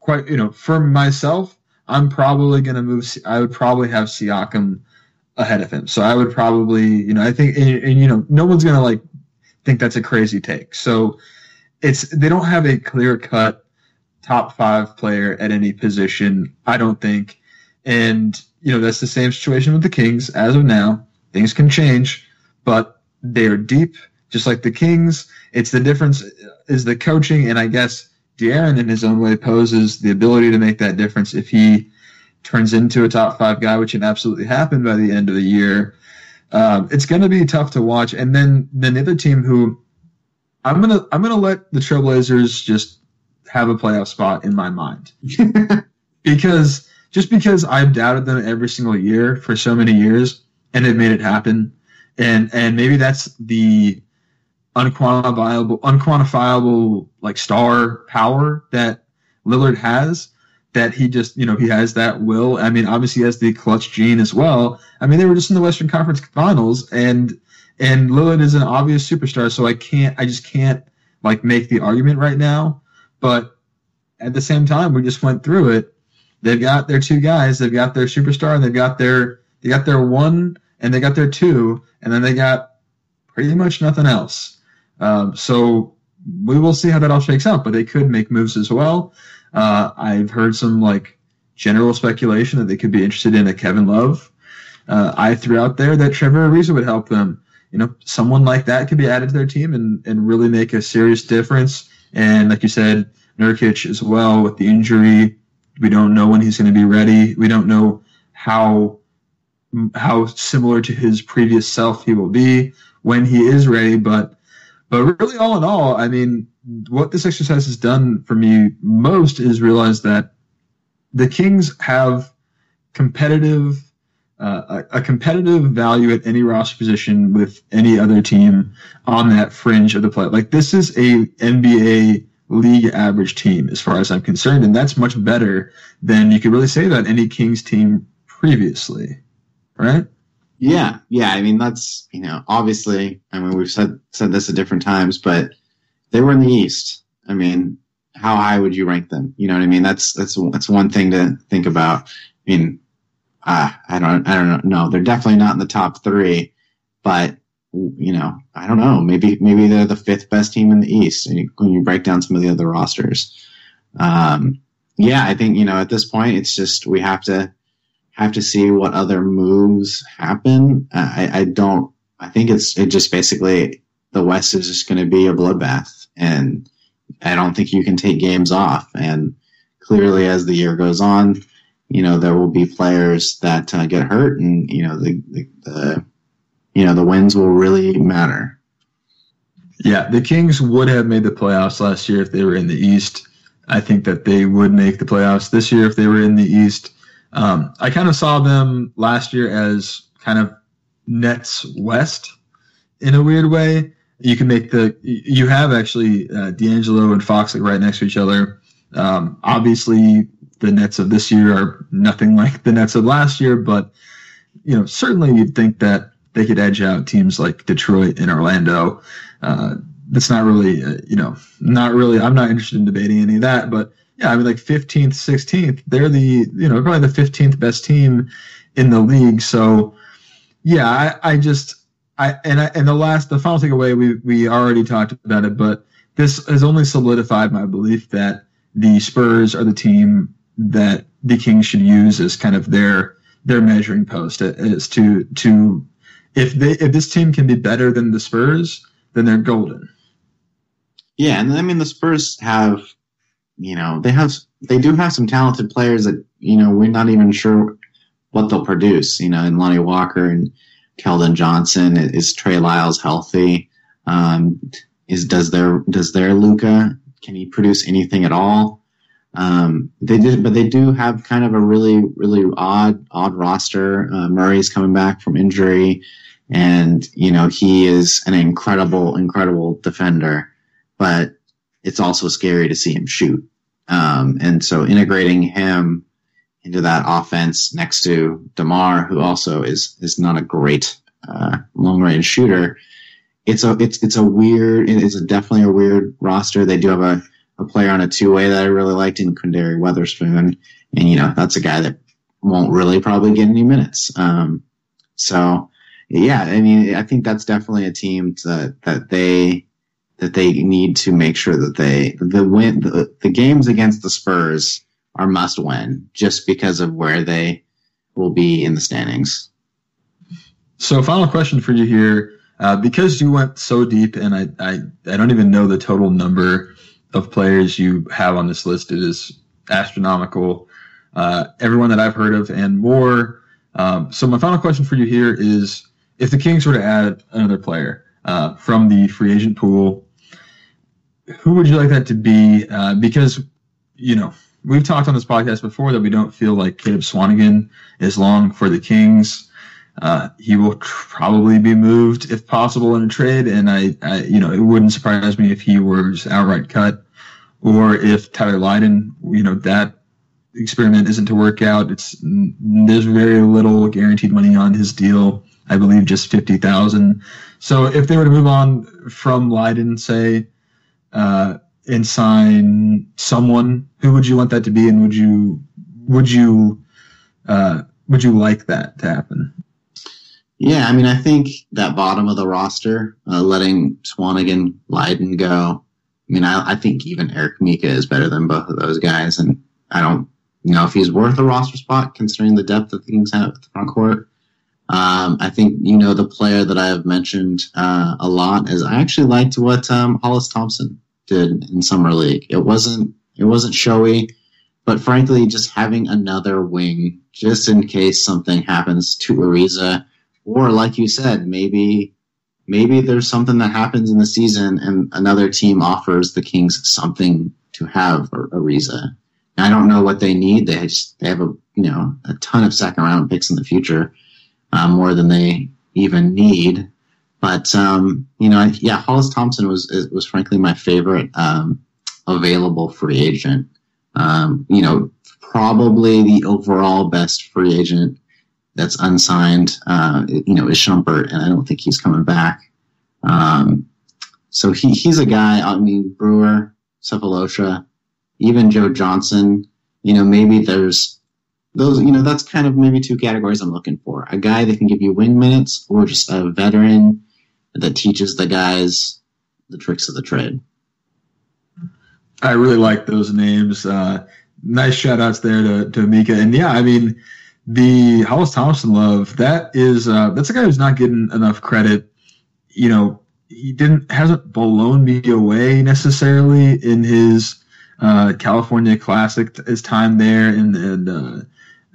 quite, you know, for myself, I'm probably going to move. I would probably have Siakam ahead of him. So I would probably, you know, I think, and, and you know, no one's going to like think that's a crazy take. So it's, they don't have a clear cut top five player at any position, I don't think. And, you know, that's the same situation with the Kings as of now. Things can change, but they are deep, just like the Kings. It's the difference uh, is the coaching, and I guess De'Aaron, in his own way, poses the ability to make that difference if he turns into a top five guy, which can absolutely happen by the end of the year. Um, it's going to be tough to watch. And then, the other team who I'm gonna I'm gonna let the Trailblazers just have a playoff spot in my mind because just because I've doubted them every single year for so many years and they've made it happen, and and maybe that's the unquantifiable, unquantifiable like star power that Lillard has. That he just, you know, he has that will. I mean, obviously, he has the clutch gene as well. I mean, they were just in the Western Conference Finals, and and Lillard is an obvious superstar. So I can't, I just can't like make the argument right now. But at the same time, we just went through it. They've got their two guys. They've got their superstar, and they've got their they got their one, and they got their two, and then they got pretty much nothing else. Um, so we will see how that all shakes out, but they could make moves as well. Uh, I've heard some like general speculation that they could be interested in a Kevin Love. Uh, I threw out there that Trevor Ariza would help them. You know, someone like that could be added to their team and, and really make a serious difference. And like you said, Nurkic as well with the injury. We don't know when he's going to be ready. We don't know how how similar to his previous self he will be when he is ready. But but really, all in all, I mean, what this exercise has done for me most is realize that the Kings have competitive uh, a, a, competitive value at any roster position with any other team on that fringe of the play. Like this is a NBA league average team as far as I'm concerned, and that's much better than you could really say about any Kings team previously, right? Yeah, yeah. I mean, that's you know, obviously. I mean, we've said said this at different times, but they were in the East. I mean, how high would you rank them? You know what I mean? That's that's that's one thing to think about. I mean, uh, I don't I don't know. They're definitely not in the top three, but you know, I don't know. Maybe maybe they're the fifth best team in the East when you break down some of the other rosters. Um, yeah, I think you know at this point it's just we have to have to see what other moves happen. I, I don't. I think it's it just basically the West is just going to be a bloodbath, and I don't think you can take games off. And clearly, as the year goes on, you know there will be players that uh, get hurt, and you know the, the, the you know the wins will really matter. Yeah, the Kings would have made the playoffs last year if they were in the East. I think that they would make the playoffs this year if they were in the East. Um, I kind of saw them last year as kind of Nets West in a weird way. You can make the you have actually uh, D'Angelo and Fox like right next to each other. Um, obviously, the Nets of this year are nothing like the Nets of last year, but you know certainly you'd think that they could edge out teams like Detroit and Orlando. Uh, that's not really uh, you know not really. I'm not interested in debating any of that, but yeah, I mean, like 15th, 16th, they're the, you know, probably the 15th best team in the league. So, yeah, I, I just, I, and I, and the last, the final takeaway, we, we already talked about it, but this has only solidified my belief that the Spurs are the team that the Kings should use as kind of their their measuring post as to to if they if this team can be better than the Spurs, then they're golden. Yeah, and I mean the Spurs have, you know, they have they do have some talented players that you know we're not even sure what they'll produce. You know, and Lonnie Walker and Keldon Johnson, is Trey Lyles healthy? Um, is does their does their Luka can he produce anything at all? Um, they did, but they do have kind of a really really odd odd roster. Uh, Murray's coming back from injury, and you know he is an incredible incredible defender, but it's also scary to see him shoot. Um, and so integrating him into that offense next to Demar, who also is is not a great uh, long range shooter. It's a it's it's a weird it's a definitely a weird roster. They do have a, a player on a two way that I really liked in Quinndary Weatherspoon, and you know that's a guy that won't really probably get any minutes. Um, so yeah, I mean I think that's definitely a team to, that they that they need to make sure that they the win the, the games against the Spurs are must win just because of where they will be in the standings. So, final question for you here. Uh, because you went so deep, and I, I, I don't even know the total number of players you have on this list. It is astronomical. Uh, everyone that I've heard of and more. Um, so, my final question for you here is if the Kings were to add another player uh, from the free agent pool, who would you like that to be? Uh, because, you know, we've talked on this podcast before that we don't feel like Caleb Swanigan is long for the Kings. Uh, he will probably be moved if possible in a trade, and I, I, you know, it wouldn't surprise me if he was outright cut, or if Tyler Lydon, you know, that experiment isn't to work out. It's there's very little guaranteed money on his deal. I believe just fifty thousand. So if they were to move on from Lydon, say, uh, and sign someone, who would you want that to be, and would you would you uh, would you like that to happen? Yeah, I mean, I think that bottom of the roster, uh, letting Swanigan, Lydon go. I mean, I, I think even Eric Mika is better than both of those guys, and I don't know if he's worth a roster spot considering the depth Kings have at the front court. Um, I think you know the player that I have mentioned uh, a lot is I actually liked what um, Hollis Thompson did in summer league. It wasn't it wasn't showy, but frankly, just having another wing just in case something happens to Ariza, or like you said, maybe maybe there's something that happens in the season and another team offers the Kings something to have Ariza. I don't know what they need. They just, they have a you know a ton of second round picks in the future, uh, more than they even need. But um, you know, yeah, Hollis Thompson was was frankly my favorite um, available free agent. Um, you know, probably the overall best free agent that's unsigned. Uh, you know, is Shumpert, and I don't think he's coming back. Um, so he he's a guy. I mean, Brewer, Sefolosha, even Joe Johnson. You know, maybe there's those. You know, that's kind of maybe two categories I'm looking for: a guy that can give you wing minutes, or just a veteran that teaches the guys the tricks of the trade. I really like those names. Uh, nice shout outs there to, to Mika. And yeah, I mean, the Hollis Thompson love, that is, uh, that's a guy who's not getting enough credit. You know, he didn't, hasn't blown me away necessarily in his, uh, California Classic, his time there and, and, uh,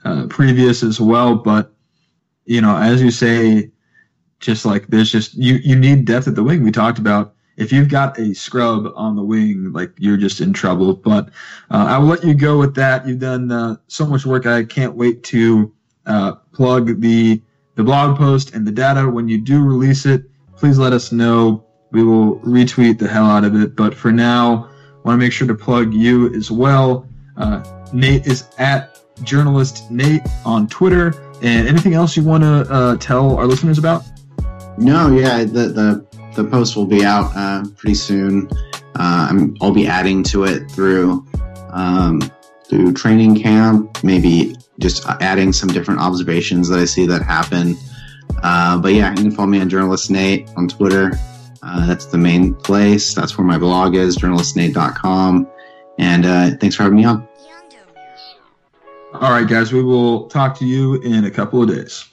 uh, previous as well. But, you know, as you say, just like there's just you you need depth at the wing. We talked about if you've got a scrub on the wing, like you're just in trouble. But uh, I will let you go with that. You've done uh, so much work. I can't wait to uh, plug the the blog post and the data when you do release it. Please let us know. We will retweet the hell out of it. But for now, I want to make sure to plug you as well. Uh, Nate is at journalist Nate on Twitter. And anything else you want to uh, tell our listeners about? No, yeah, the the, the post will be out uh, pretty soon. Uh, I'll be adding to it through um, through training camp, maybe just adding some different observations that I see that happen. Uh, but yeah, you can follow me on Journalist Nate on Twitter. Uh, that's the main place. That's where my blog is, journalistnate.com. And uh, thanks for having me on. All right, guys, we will talk to you in a couple of days.